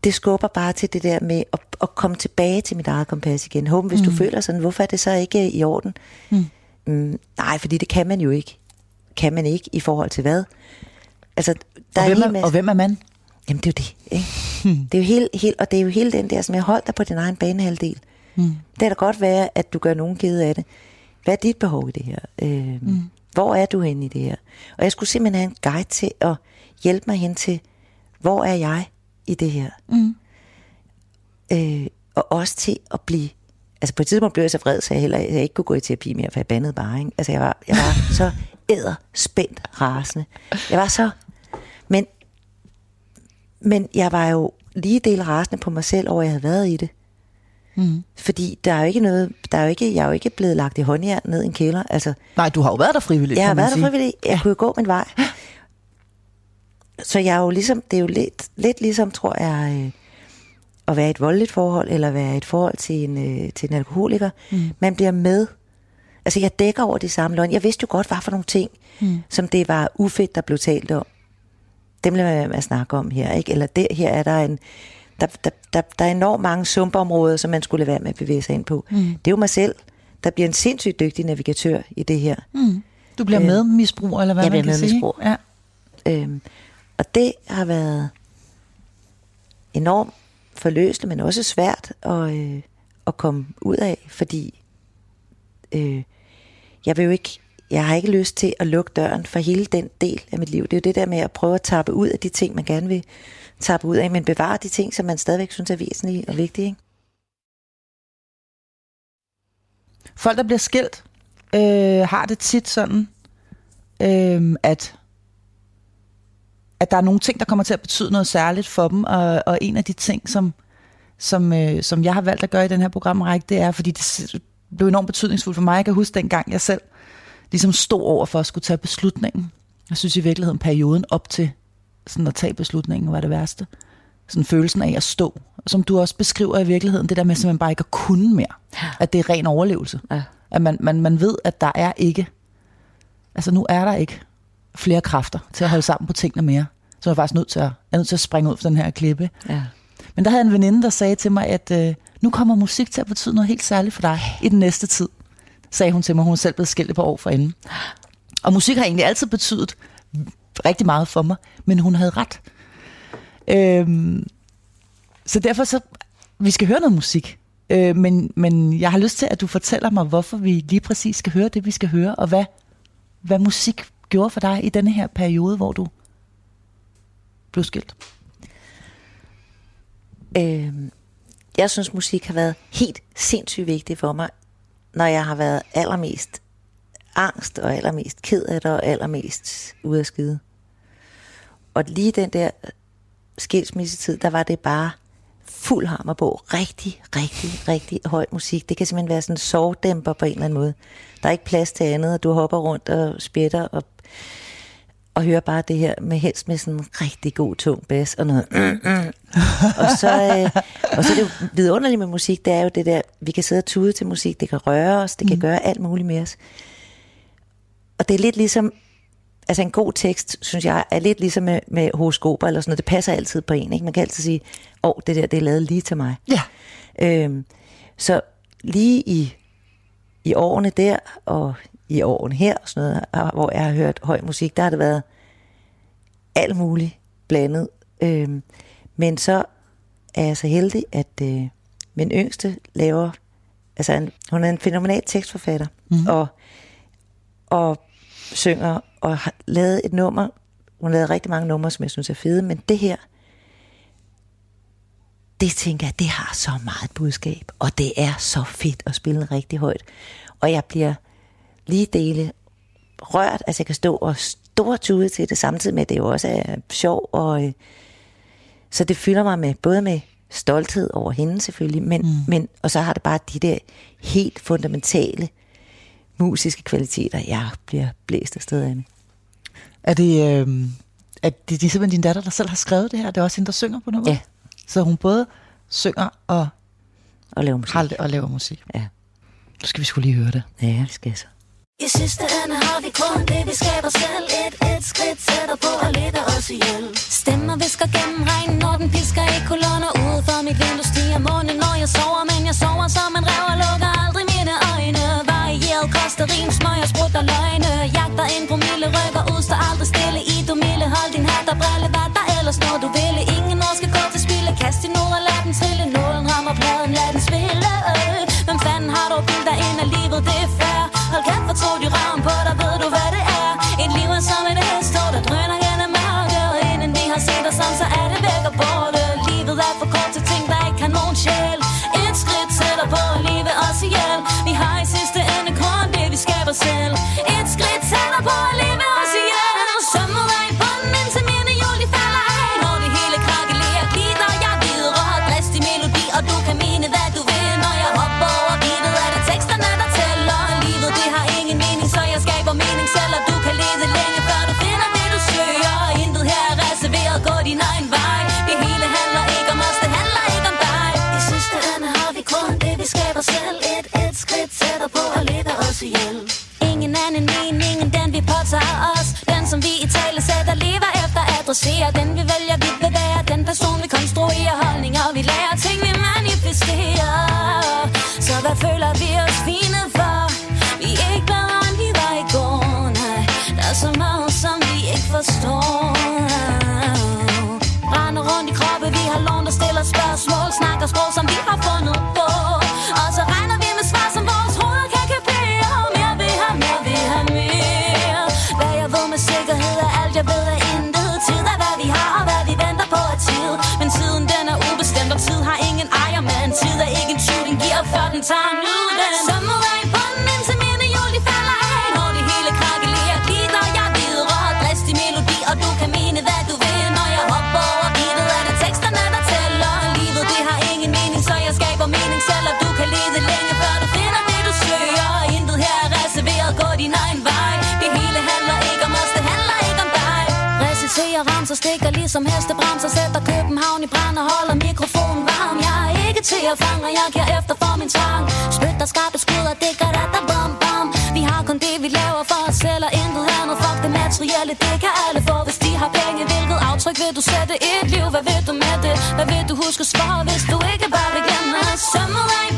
det skubber bare til det der med at, at komme tilbage til mit eget kompas igen. Håben, hvis mm. du føler sådan, hvorfor er det så ikke i orden? Mm. Mm, nej, fordi det kan man jo ikke. Kan man ikke i forhold til hvad? Altså, der og, hvem er, er, og hvem er man? Jamen, det er jo det. Ikke? Hmm. Det er jo helt, helt, og det er jo hele den der, som jeg holdt dig på din egen banehalvdel. Mm. Det er da godt være, at du gør nogen kede af det. Hvad er dit behov i det her? Øh, mm. Hvor er du henne i det her? Og jeg skulle simpelthen have en guide til at hjælpe mig hen til, hvor er jeg i det her? Mm. Øh, og også til at blive... Altså på et tidspunkt blev jeg så vred, så jeg heller jeg ikke kunne gå i terapi mere, for jeg bandede bare. Ikke? Altså jeg var, jeg var [LAUGHS] så æder spændt rasende. Jeg var så... Men men jeg var jo lige del rasende på mig selv over, at jeg havde været i det. Mm. Fordi der er jo ikke noget, der er jo ikke, jeg er jo ikke blevet lagt i håndjern ned i en kælder. Altså, Nej, du har jo været der frivilligt, Jeg har været sige. der frivilligt. Jeg ja. kunne jo gå min vej. [LAUGHS] Så jeg er jo ligesom, det er jo lidt, lidt ligesom, tror jeg, øh, at være i et voldeligt forhold, eller være i et forhold til en, øh, til en alkoholiker. Mm. Man bliver med. Altså, jeg dækker over de samme løgn. Jeg vidste jo godt, hvad for nogle ting, mm. som det var ufedt, der blev talt om dem vil man at snakke om her, ikke? Eller der, her er der en, der, der, der, der er enormt mange sumpområder, som man skulle være med at bevæge sig ind på. Mm. Det er jo mig selv, der bliver en sindssygt dygtig navigatør i det her. Mm. Du bliver øh, med misbrug, eller hvad jeg man kan sige? Misbrug. Ja. Øhm, og det har været enormt forløsende, men også svært at, øh, at komme ud af, fordi øh, jeg vil jo ikke jeg har ikke lyst til at lukke døren for hele den del af mit liv. Det er jo det der med at prøve at tappe ud af de ting, man gerne vil tappe ud af, men bevare de ting, som man stadigvæk synes er væsentlige og vigtige. Ikke? Folk, der bliver skilt, øh, har det tit sådan, øh, at at der er nogle ting, der kommer til at betyde noget særligt for dem, og, og en af de ting, som, som, øh, som jeg har valgt at gøre i den her programrække, det er, fordi det blev enormt betydningsfuldt for mig. Jeg kan huske dengang, jeg selv ligesom stod over for at skulle tage beslutningen. Jeg synes i virkeligheden, perioden op til sådan at tage beslutningen var det værste. Sådan følelsen af at stå. Som du også beskriver i virkeligheden, det der med simpelthen bare ikke at kunne mere. At det er ren overlevelse. Ja. At man, man, man ved, at der er ikke, altså nu er der ikke flere kræfter til at holde sammen på tingene mere. Så jeg er faktisk nødt til at, jeg er nødt til at springe ud fra den her klippe. Ja. Men der havde en veninde, der sagde til mig, at øh, nu kommer musik til at betyde noget helt særligt for dig i den næste tid. Sagde hun til mig, hun er selv blevet skilt på år for inden. Og musik har egentlig altid betydet rigtig meget for mig, men hun havde ret. Øhm, så derfor så, vi skal høre noget musik. Øh, men, men jeg har lyst til, at du fortæller mig, hvorfor vi lige præcis skal høre det, vi skal høre, og hvad, hvad musik gjorde for dig i denne her periode, hvor du blev skilt. Øh, jeg synes, musik har været helt sindssygt vigtig for mig, når jeg har været allermest angst og allermest ked af det og allermest ude af skide. Og lige den der skilsmissetid, der var det bare fuld hammer på. Rigtig, rigtig, rigtig høj musik. Det kan simpelthen være sådan en sovdæmper på en eller anden måde. Der er ikke plads til andet, og du hopper rundt og spætter og, og hører bare det her med helst med sådan en rigtig god tung bas og noget. Mm, mm. og, så, øh, og så er det jo vidunderligt med musik, det er jo det der, vi kan sidde og tude til musik, det kan røre os, det kan mm. gøre alt muligt med os. Og det er lidt ligesom, altså en god tekst, synes jeg, er lidt ligesom med, med horoskoper eller sådan noget. Det passer altid på en, ikke? Man kan altid sige, åh, oh, det der, det er lavet lige til mig. Ja. Øhm, så lige i, i årene der, og i årene her, og sådan noget, hvor jeg har hørt høj musik, der har det været alt muligt blandet. Øhm, men så er jeg så heldig, at øh, min yngste laver, altså en, hun er en fænomenal tekstforfatter, mm-hmm. og, og synger, og har lavet et nummer, hun har lavet rigtig mange numre, som jeg synes er fede, men det her, det tænker jeg, det har så meget budskab, og det er så fedt at spille rigtig højt. Og jeg bliver lige dele rørt, altså jeg kan stå og stortude til det, samtidig med, at det jo også er sjov, og øh, så det fylder mig med, både med stolthed over hende selvfølgelig, men, mm. men, og så har det bare de der helt fundamentale musiske kvaliteter, jeg bliver blæst af sted af. Er det, øh, er det, det er simpelthen din datter, der selv har skrevet det her? Det er også hende, der synger på nummeret? Ja. Så hun både synger og, Og lave musik. har, og laver musik. Ja. Nu skal vi skulle lige høre det. ja, det skal jeg så. I sidste ende har vi kun det, vi skaber selv. Et, et skridt tættere på at ligge os ihjel. Stemmer visker gennem regnen, når den pisker i kolonner. Ude for mit vindue stiger månen, når jeg sover. Men jeg sover som en rev og lukker aldrig mine øjne. Varieret koster rim, smøger, sprut og løgne. Jagter en promille, rykker ud, står aldrig stille. I du milde, hold din hat og brille. Hvad der ellers når du ville Ingen år skal gå til spille, Kast din ord og lad den trille. Vi som ligesom hestebremser Sætter København i brand og holder mikrofonen varm. Jeg er ikke til at fange, og jeg giver efter for min tang Spytter skarpe skud og det gør der bom bom. Vi har kun det vi laver for os selv og intet andet. Fuck det materielle, det kan alle få. Hvis de har penge, hvilket aftryk vil du sætte? I et liv? Hvad vil du med det? Hvad vil du huske svar, svare, hvis du ikke bare vil glemme Sømmet er i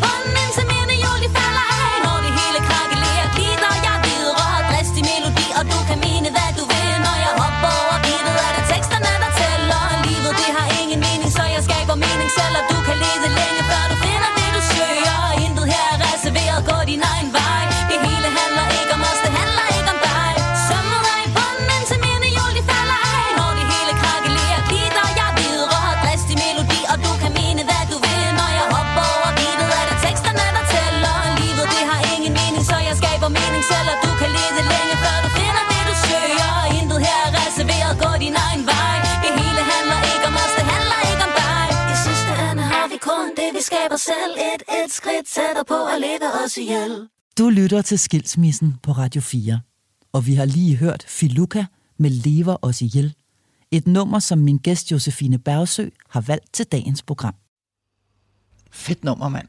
skridt tættere på at leve os ihjel Du lytter til Skilsmissen på Radio 4, og vi har lige hørt Filuka med Lever os ihjel. Et nummer, som min gæst Josefine Bergsø har valgt til dagens program. Fedt nummer, mand.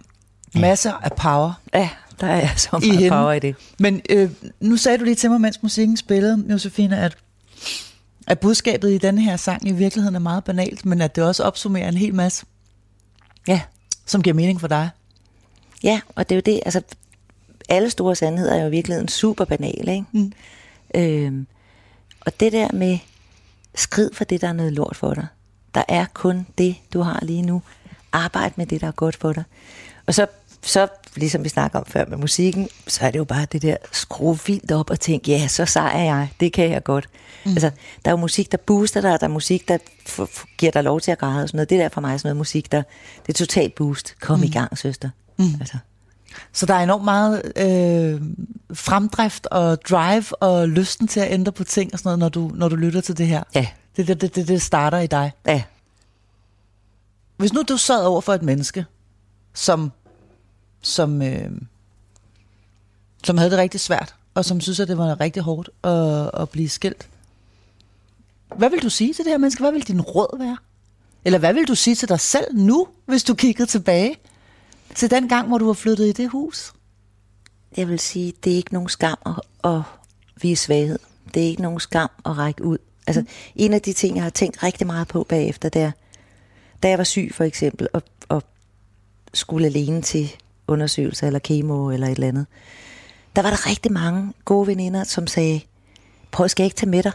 Masser af power. Ja, der er så I meget hende. power i det. Men øh, nu sagde du lige til mig, mens musikken spillede, Josefine, at, at budskabet i denne her sang i virkeligheden er meget banalt, men at det også opsummerer en hel masse, Ja, som giver mening for dig. Ja, og det er jo det, altså alle store sandheder er jo i virkeligheden super banale, ikke? Mm. Øhm, og det der med skrid for det, der er noget lort for dig. Der er kun det, du har lige nu. Arbejd med det, der er godt for dig. Og så, så ligesom vi snakker om før med musikken, så er det jo bare det der, skru vildt op og tænk, ja, så sej er jeg, det kan jeg godt. Mm. Altså, der er jo musik, der booster dig, der er musik, der f- f- giver dig lov til at græde og sådan noget. Det der er for mig sådan noget musik, der, det er totalt boost. Kom mm. i gang, søster. Mm. Altså. Så der er enormt meget øh, fremdrift og drive og lysten til at ændre på ting og sådan noget, når du, når du lytter til det her. Ja. Det det, det, det, det starter i dig. Ja, Hvis nu du sad over for et menneske, som, som, øh, som havde det rigtig svært, og som synes, at det var rigtig hårdt at, at blive skilt. Hvad vil du sige til det her menneske? Hvad vil din råd være? Eller hvad vil du sige til dig selv nu, hvis du kiggede tilbage til den gang, hvor du var flyttet i det hus? jeg vil sige, det er ikke nogen skam at, at vise svaghed. Det er ikke nogen skam at række ud. Altså, mm. en af de ting, jeg har tænkt rigtig meget på bagefter, det er, da jeg var syg for eksempel, og, og skulle alene til undersøgelser eller kemo eller et eller andet, der var der rigtig mange gode veninder, som sagde, prøv, skal jeg ikke tage med dig?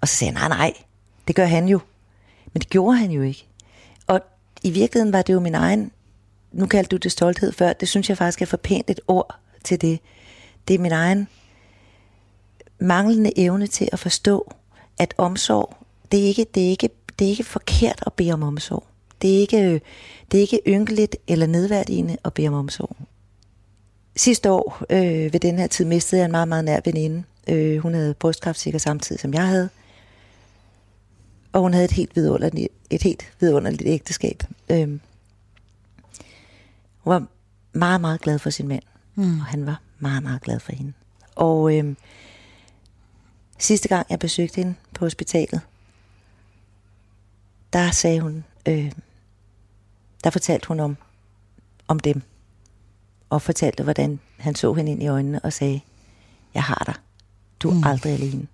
Og så sagde jeg, nej, nej, det gør han jo. Men det gjorde han jo ikke. Og i virkeligheden var det jo min egen, nu kaldte du det stolthed før, det synes jeg faktisk er for pænt et ord til det. Det er min egen manglende evne til at forstå, at omsorg, det er ikke, det er ikke, det er ikke forkert at bede om omsorg. Det er ikke, det er ikke ynkeligt eller nedværdigende at bede om omsorg. Sidste år øh, ved den her tid mistede jeg en meget, meget nær veninde. Øh, hun havde brystkræft cirka samtidig som jeg havde. Og hun havde et helt vidunderligt, et helt vidunderligt ægteskab. Øh, hun var meget, meget glad for sin mand. Mm. Og han var meget, meget glad for hende. Og øh, sidste gang jeg besøgte hende på hospitalet, der sagde hun, øh, der fortalte hun om, om dem. Og fortalte, hvordan han så hende ind i øjnene og sagde, jeg har dig. Du er mm. aldrig alene.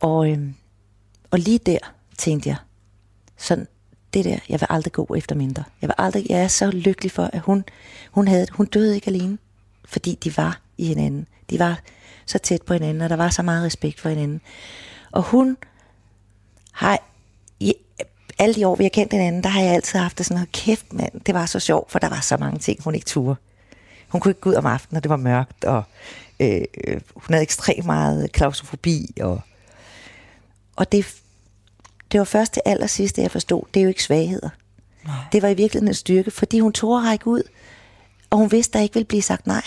Og, øh, og lige der tænkte jeg, sådan, det der, jeg vil aldrig gå efter mindre. Jeg vil aldrig, jeg er så lykkelig for, at hun, hun, havde, hun døde ikke alene, fordi de var i hinanden. De var så tæt på hinanden, og der var så meget respekt for hinanden. Og hun har, i alle de år, vi har kendt hinanden, der har jeg altid haft det sådan, kæft mand, det var så sjovt, for der var så mange ting, hun ikke turde. Hun kunne ikke gå ud om aftenen, når det var mørkt, og øh, øh, hun havde ekstremt meget klaustrofobi, og, og det, det var først til allersidst, det jeg forstod, det er jo ikke svagheder. Nej. Det var i virkeligheden en styrke, fordi hun tog at række ud, og hun vidste, der ikke ville blive sagt nej.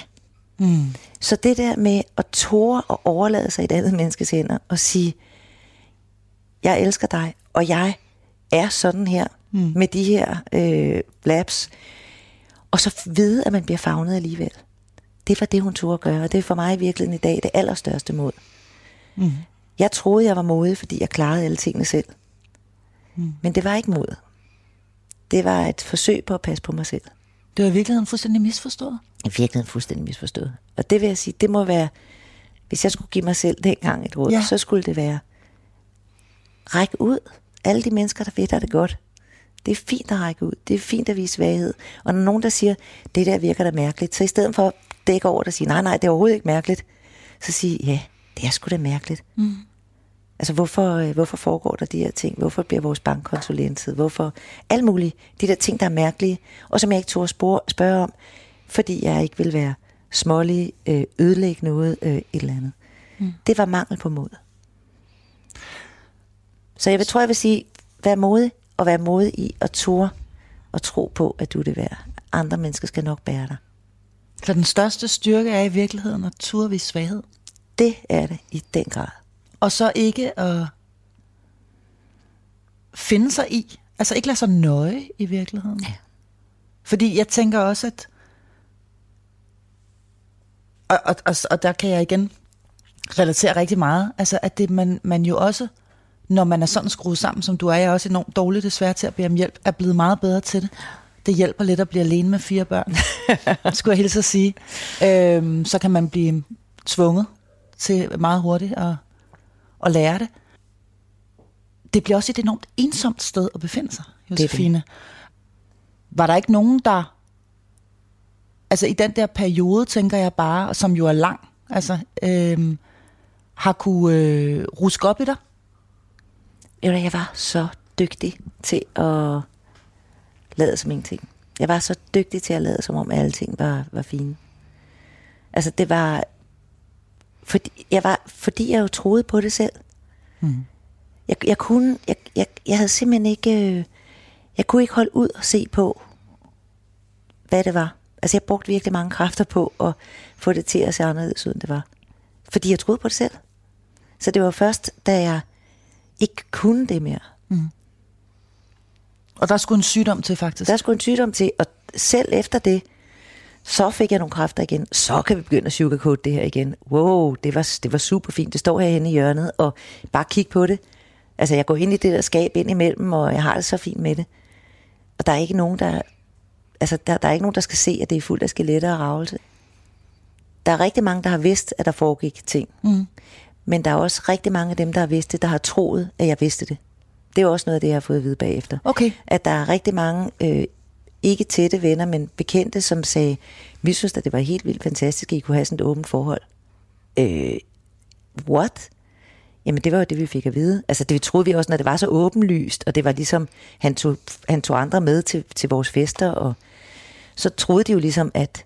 Mm. Så det der med at tåre og overlade sig i et andet menneskes hænder og sige, jeg elsker dig, og jeg er sådan her, mm. med de her øh, labs, og så vide, at man bliver fagnet alligevel. Det var det, hun tog at gøre, og det er for mig i virkeligheden i dag det allerstørste mål. Mm. Jeg troede, jeg var modig, fordi jeg klarede alle tingene selv. Mm. Men det var ikke mod. Det var et forsøg på at passe på mig selv. Det var i virkeligheden fuldstændig misforstået. I virkeligheden fuldstændig misforstået. Og det vil jeg sige, det må være, hvis jeg skulle give mig selv dengang et råd, Ja. så skulle det være, ræk ud. Alle de mennesker, der ved dig det godt. Det er fint at række ud. Det er fint at vise svaghed. Og når nogen, der siger, det der virker da mærkeligt, så i stedet for at dække over og sige, nej, nej, det er overhovedet ikke mærkeligt, så sige, ja, det er sgu da mærkeligt. Mm. Altså, hvorfor, øh, hvorfor foregår der de her ting? Hvorfor bliver vores bankkonto lænset? Hvorfor? Alt muligt. De der ting, der er mærkelige, og som jeg ikke turde spørge, spørge om, fordi jeg ikke vil være smålig, øh, ødelægge noget, øh, et eller andet. Mm. Det var mangel på mod. Så jeg vil, tror, jeg vil sige, vær modig, og vær modig i at ture og tro på, at du er det værd. Andre mennesker skal nok bære dig. Så den største styrke er i virkeligheden at turde vise svaghed. Det er det i den grad. Og så ikke at finde sig i. Altså ikke lade sig nøje i virkeligheden. Ja. Fordi jeg tænker også, at... Og, og, og, og der kan jeg igen relatere rigtig meget. Altså at det man, man jo også, når man er sådan skruet sammen, som du er, jeg er også enormt dårlig desværre til at bede om hjælp, er blevet meget bedre til det. Det hjælper lidt at blive alene med fire børn, [LAUGHS] skulle jeg hilse at sige. Øhm, så kan man blive tvunget til meget hurtigt at, at lære det. Det bliver også et enormt ensomt sted at befinde sig, det. Josefine. Var der ikke nogen, der... Altså i den der periode, tænker jeg bare, som jo er lang, altså, øhm, har kunne øh, ruske op i dig? Jeg var så dygtig til at lade som ingenting. Jeg var så dygtig til at lade som om alle ting var, var fine. Altså det var, fordi jeg, var, fordi jeg jo troede på det selv. Mm. Jeg, jeg kunne, jeg, jeg, jeg havde simpelthen ikke, øh, jeg kunne ikke holde ud og se på, hvad det var. Altså jeg brugte virkelig mange kræfter på at få det til at se anderledes ud, end det var. Fordi jeg troede på det selv. Så det var først, da jeg ikke kunne det mere. Og der skulle en sygdom til, faktisk. Der skulle en sygdom til, og selv efter det, så fik jeg nogle kræfter igen. Så kan vi begynde at sugarcoat det her igen. Wow, det var, det var super fint. Det står herhenne i hjørnet, og bare kig på det. Altså, jeg går ind i det der skab ind imellem, og jeg har det så fint med det. Og der er ikke nogen, der... Altså, der, der er ikke nogen, der skal se, at det er fuldt af skeletter og ravelse. Der er rigtig mange, der har vidst, at der foregik ting. Mm. Men der er også rigtig mange af dem, der har vidst det, der har troet, at jeg vidste det. Det er også noget af det, jeg har fået at vide bagefter. Okay. At der er rigtig mange, øh, ikke tætte venner, men bekendte, som sagde, vi synes at det var helt vildt fantastisk, at I kunne have sådan et åbent forhold. Øh, what? Jamen det var jo det, vi fik at vide. Altså det troede vi også, når det var så åbenlyst, og det var ligesom, han tog, han tog andre med til, til vores fester, og så troede de jo ligesom, at,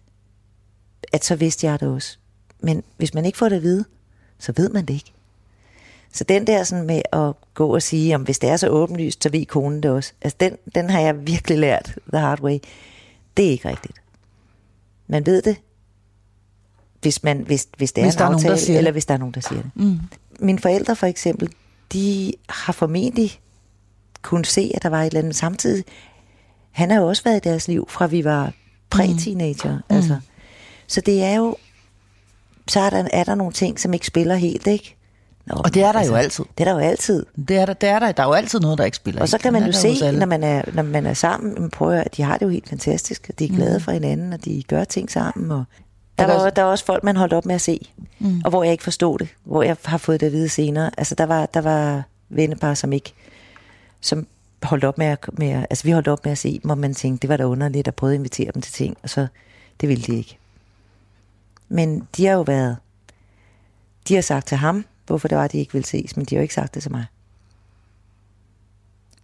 at så vidste jeg det også. Men hvis man ikke får det at vide, så ved man det ikke. Så den der sådan med at gå og sige, om hvis det er så åbenlyst, så ved konen det også. Altså den, den har jeg virkelig lært the hard way. Det er ikke rigtigt. Man ved det, hvis, man, hvis, hvis det Hvis er der en er nogen, der aftale, eller hvis der er nogen, der siger det. Mm. Mine forældre for eksempel, de har formentlig kunne se, at der var et eller andet. Samtidig, han har jo også været i deres liv, fra vi var præ-teenager. Mm. Altså. Så det er jo, så er der, er der nogle ting, som ikke spiller helt, ikke? Nå, Og det er der jo altid. Det er der jo altid. Det er der, det er der, der er jo altid noget, der ikke spiller. Og så kan man jo se, når man er, når man er sammen, jamen, prøv at de har det jo helt fantastisk, og de er glade mm. for hinanden, og de gør ting sammen. Og der, var, også- der var også folk, man holdt op med at se, mm. og hvor jeg ikke forstod det, hvor jeg har fået det at vide senere. Altså, der var, der var vennepar, som ikke, som holdt op med at, med at, altså vi holdt op med at se dem, og man tænkte, det var da underligt at prøve at invitere dem til ting, og så, det ville de ikke. Men de har jo været, de har sagt til ham, hvorfor det var, de ikke ville ses, men de har jo ikke sagt det til mig.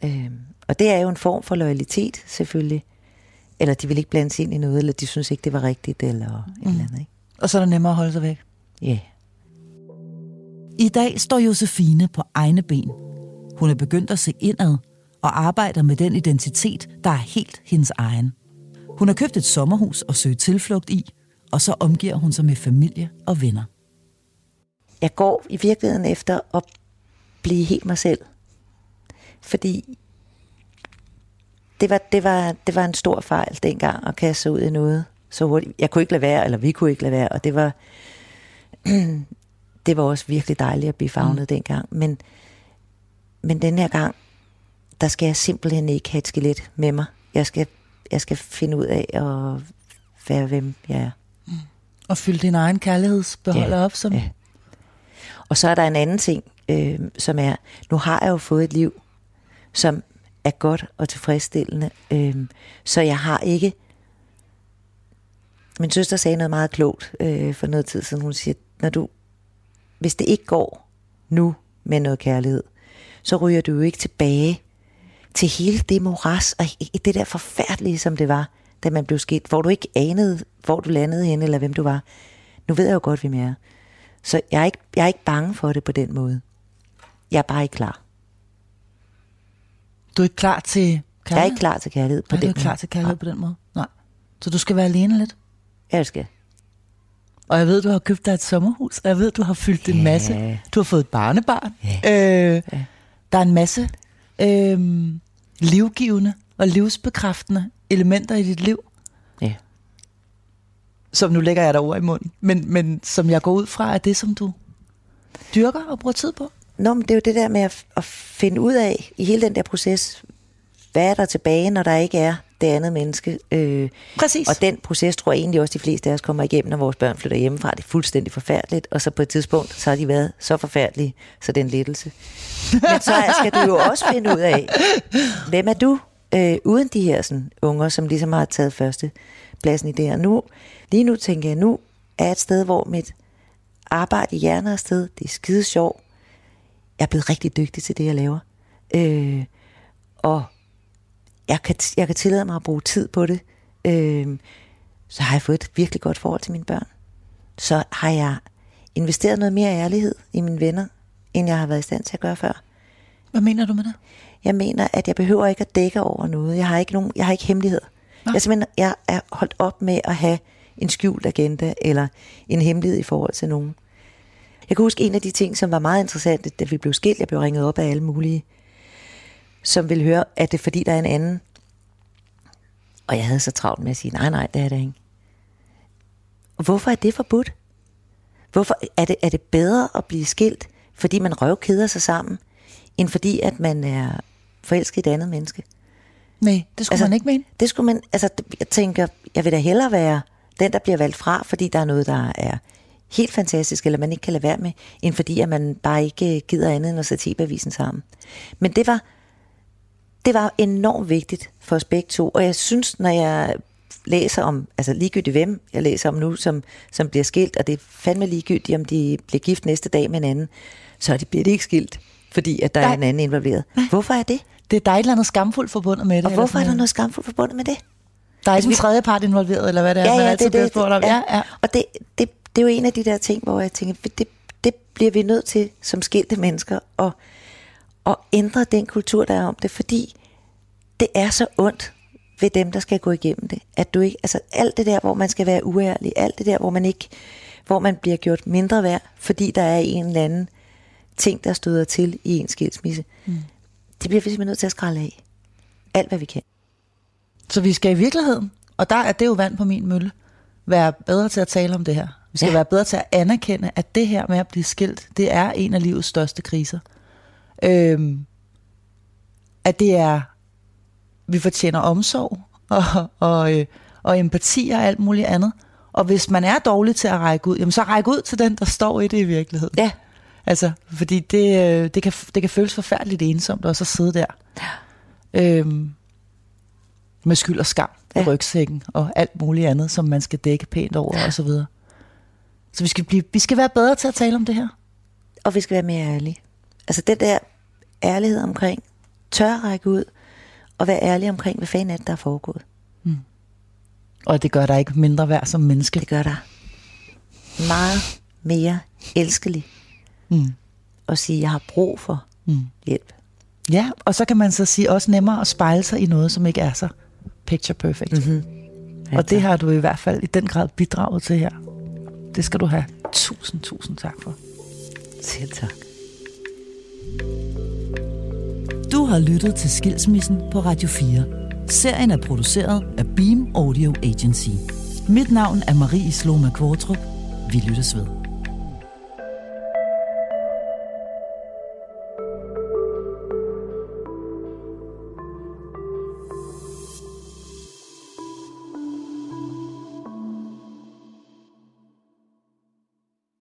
Øhm, og det er jo en form for loyalitet, selvfølgelig. Eller de vil ikke blande sig ind i noget, eller de synes ikke, det var rigtigt, eller mm. et eller andet, ikke? Og så er det nemmere at holde sig væk. Ja. Yeah. I dag står Josefine på egne ben. Hun er begyndt at se indad og arbejder med den identitet, der er helt hendes egen. Hun har købt et sommerhus og søgt tilflugt i, og så omgiver hun sig med familie og venner. Jeg går i virkeligheden efter at blive helt mig selv. Fordi det var, det var, det var en stor fejl dengang at kaste sig ud i noget så hurtigt. Jeg kunne ikke lade være, eller vi kunne ikke lade være, og det var... [CLEARS THROAT] det var også virkelig dejligt at blive fagnet mm. dengang. Men, men den her gang, der skal jeg simpelthen ikke have et skelet med mig. Jeg skal, jeg skal finde ud af at være, hvem jeg er. Og fylde din egen kærlighedsbeholder Ja, op, som... ja. Og så er der en anden ting, øh, som er, nu har jeg jo fået et liv, som er godt og tilfredsstillende, øh, så jeg har ikke... Min søster sagde noget meget klogt øh, for noget tid siden. Hun siger, når du, hvis det ikke går nu med noget kærlighed, så ryger du jo ikke tilbage til hele det moras og det der forfærdelige, som det var, da man blev skilt, hvor du ikke anede, hvor du landede hen, eller hvem du var. Nu ved jeg jo godt, hvem jeg er. Så jeg er, ikke, jeg er ikke bange for det på den måde. Jeg er bare ikke klar. Du er ikke klar til kærlighed? Jeg er ikke klar til kærlighed på Nej, du er den ikke klar måde. til kærlighed på den måde? Nej. Så du skal være alene lidt? Ja, det skal. Og jeg ved, du har købt dig et sommerhus, og jeg ved, du har fyldt en Ja. masse. Du har fået et barnebarn. Ja. Øh, Der er en masse øh, livgivende og livsbekræftende elementer i dit liv. Som nu lægger jeg dig ord i munden, men, men som jeg går ud fra, er det, som du dyrker og bruger tid på. Nå, men det er jo det der med at, at finde ud af i hele den der proces, hvad er der tilbage, når der ikke er det andet menneske. Øh, Præcis. og den proces tror jeg egentlig også, de fleste af os kommer igennem, når vores børn flytter hjemmefra. Det er fuldstændig forfærdeligt, og så på et tidspunkt, så har de været så forfærdelige, så det er en lettelse. Men så skal du jo også finde ud af, hvem er du, øh, uden de her sådan, unger, som ligesom har taget første pladsen i det her. Nu, lige nu tænker jeg, nu er et sted, hvor mit arbejde i hjernen er sted, det er skide sjov. Jeg er blevet rigtig dygtig til det, jeg laver. Øh, og jeg kan, jeg kan tillade mig at bruge tid på det. Øh, så har jeg fået et virkelig godt forhold til mine børn. Så har jeg investeret noget mere ærlighed i mine venner, end jeg har været i stand til at gøre før. Hvad mener du med det? Jeg mener, at jeg behøver ikke at dække over noget. Jeg har ikke, nogen, jeg har ikke hemmeligheder. Nå. Jeg, simpelthen, jeg er holdt op med at have en skjult agenda eller en hemmelighed i forhold til nogen. Jeg kan huske en af de ting, som var meget interessant, da vi blev skilt. Jeg blev ringet op af alle mulige, som ville høre, at det er fordi, der er en anden. Og jeg havde så travlt med at sige, nej, nej, det er det ikke. Hvorfor er det forbudt? Hvorfor er det, er det bedre at blive skilt, fordi man røvkeder sig sammen, end fordi, at man er forelsket i et andet menneske? Nej, det skulle altså, man ikke mene. Det skulle man, altså jeg tænker, jeg vil da hellere være den, der bliver valgt fra, fordi der er noget, der er helt fantastisk, eller man ikke kan lade være med, end fordi, at man bare ikke gider andet end at sætte TV-avisen sammen. Men det var, det var enormt vigtigt for os begge to, og jeg synes, når jeg læser om, altså ligegyldigt hvem jeg læser om nu, som, som bliver skilt, og det er fandme ligegyldigt, om de bliver gift næste dag med en anden, så de bliver de ikke skilt, fordi at der Nej. er en anden involveret. Hvorfor er det? Det er der et eller andet skamfuldt forbundet med det. Og hvorfor er der noget skamfuldt forbundet med det? Der er ikke Altså, en tredje part involveret, eller hvad det er, Ja, man ja, altid det, bliver spurgt om. Ja, ja. Og det, det, det er jo en af de der ting, hvor jeg tænker, det, det bliver vi nødt til som skilte mennesker at, at ændre den kultur, der er om det, fordi det er så ondt ved dem, der skal gå igennem det. At du ikke, altså alt det der, hvor man skal være uærlig, alt det der, hvor man ikke, hvor man bliver gjort mindre værd, fordi der er en eller anden ting, der støder til i en skilsmisse. Mm. Det bliver vi simpelthen nødt til at skralde af. Alt, hvad vi kan. Så vi skal i virkeligheden, og der er det jo vand på min mølle, være bedre til at tale om det her. Vi skal ja. Være bedre til at anerkende, at det her med at blive skilt, det er en af livets største kriser. Øhm, at det er, vi fortjener omsorg og, og, øh, og empati og alt muligt andet. Og hvis man er dårlig til at række ud, jamen så ræk ud til den, der står i det i virkeligheden. Ja, Altså, fordi det, øh, det, kan, det kan føles forfærdeligt ensomt også at sidde der. Øhm, med skyld og skam ja. i Ja. rygsækken og alt muligt andet, som man skal dække pænt over ja. og så videre. Så vi skal, blive, vi skal være bedre til at tale om det her. og vi skal være mere ærlige. Altså den der ærlighed omkring, tør række ud, og være ærlig omkring, hvad fanden er det, der er foregået. Og det gør dig ikke mindre værd som menneske. Det gør dig meget mere elskelig Mm. at sige, jeg har brug for Mm. hjælp. Ja, og så kan man så sige også nemmere at spejle sig i noget, som ikke er så picture perfect. Mm-hmm. Og det har du i hvert fald i den grad bidraget til her. Det skal du have tusind, tusind tak for. Selv tak. Du har lyttet til Skilsmissen på Radio 4. Serien er produceret af Beam Audio Agency. Mit navn er Marie Sloma Kvartrup. Vi lyttes ved.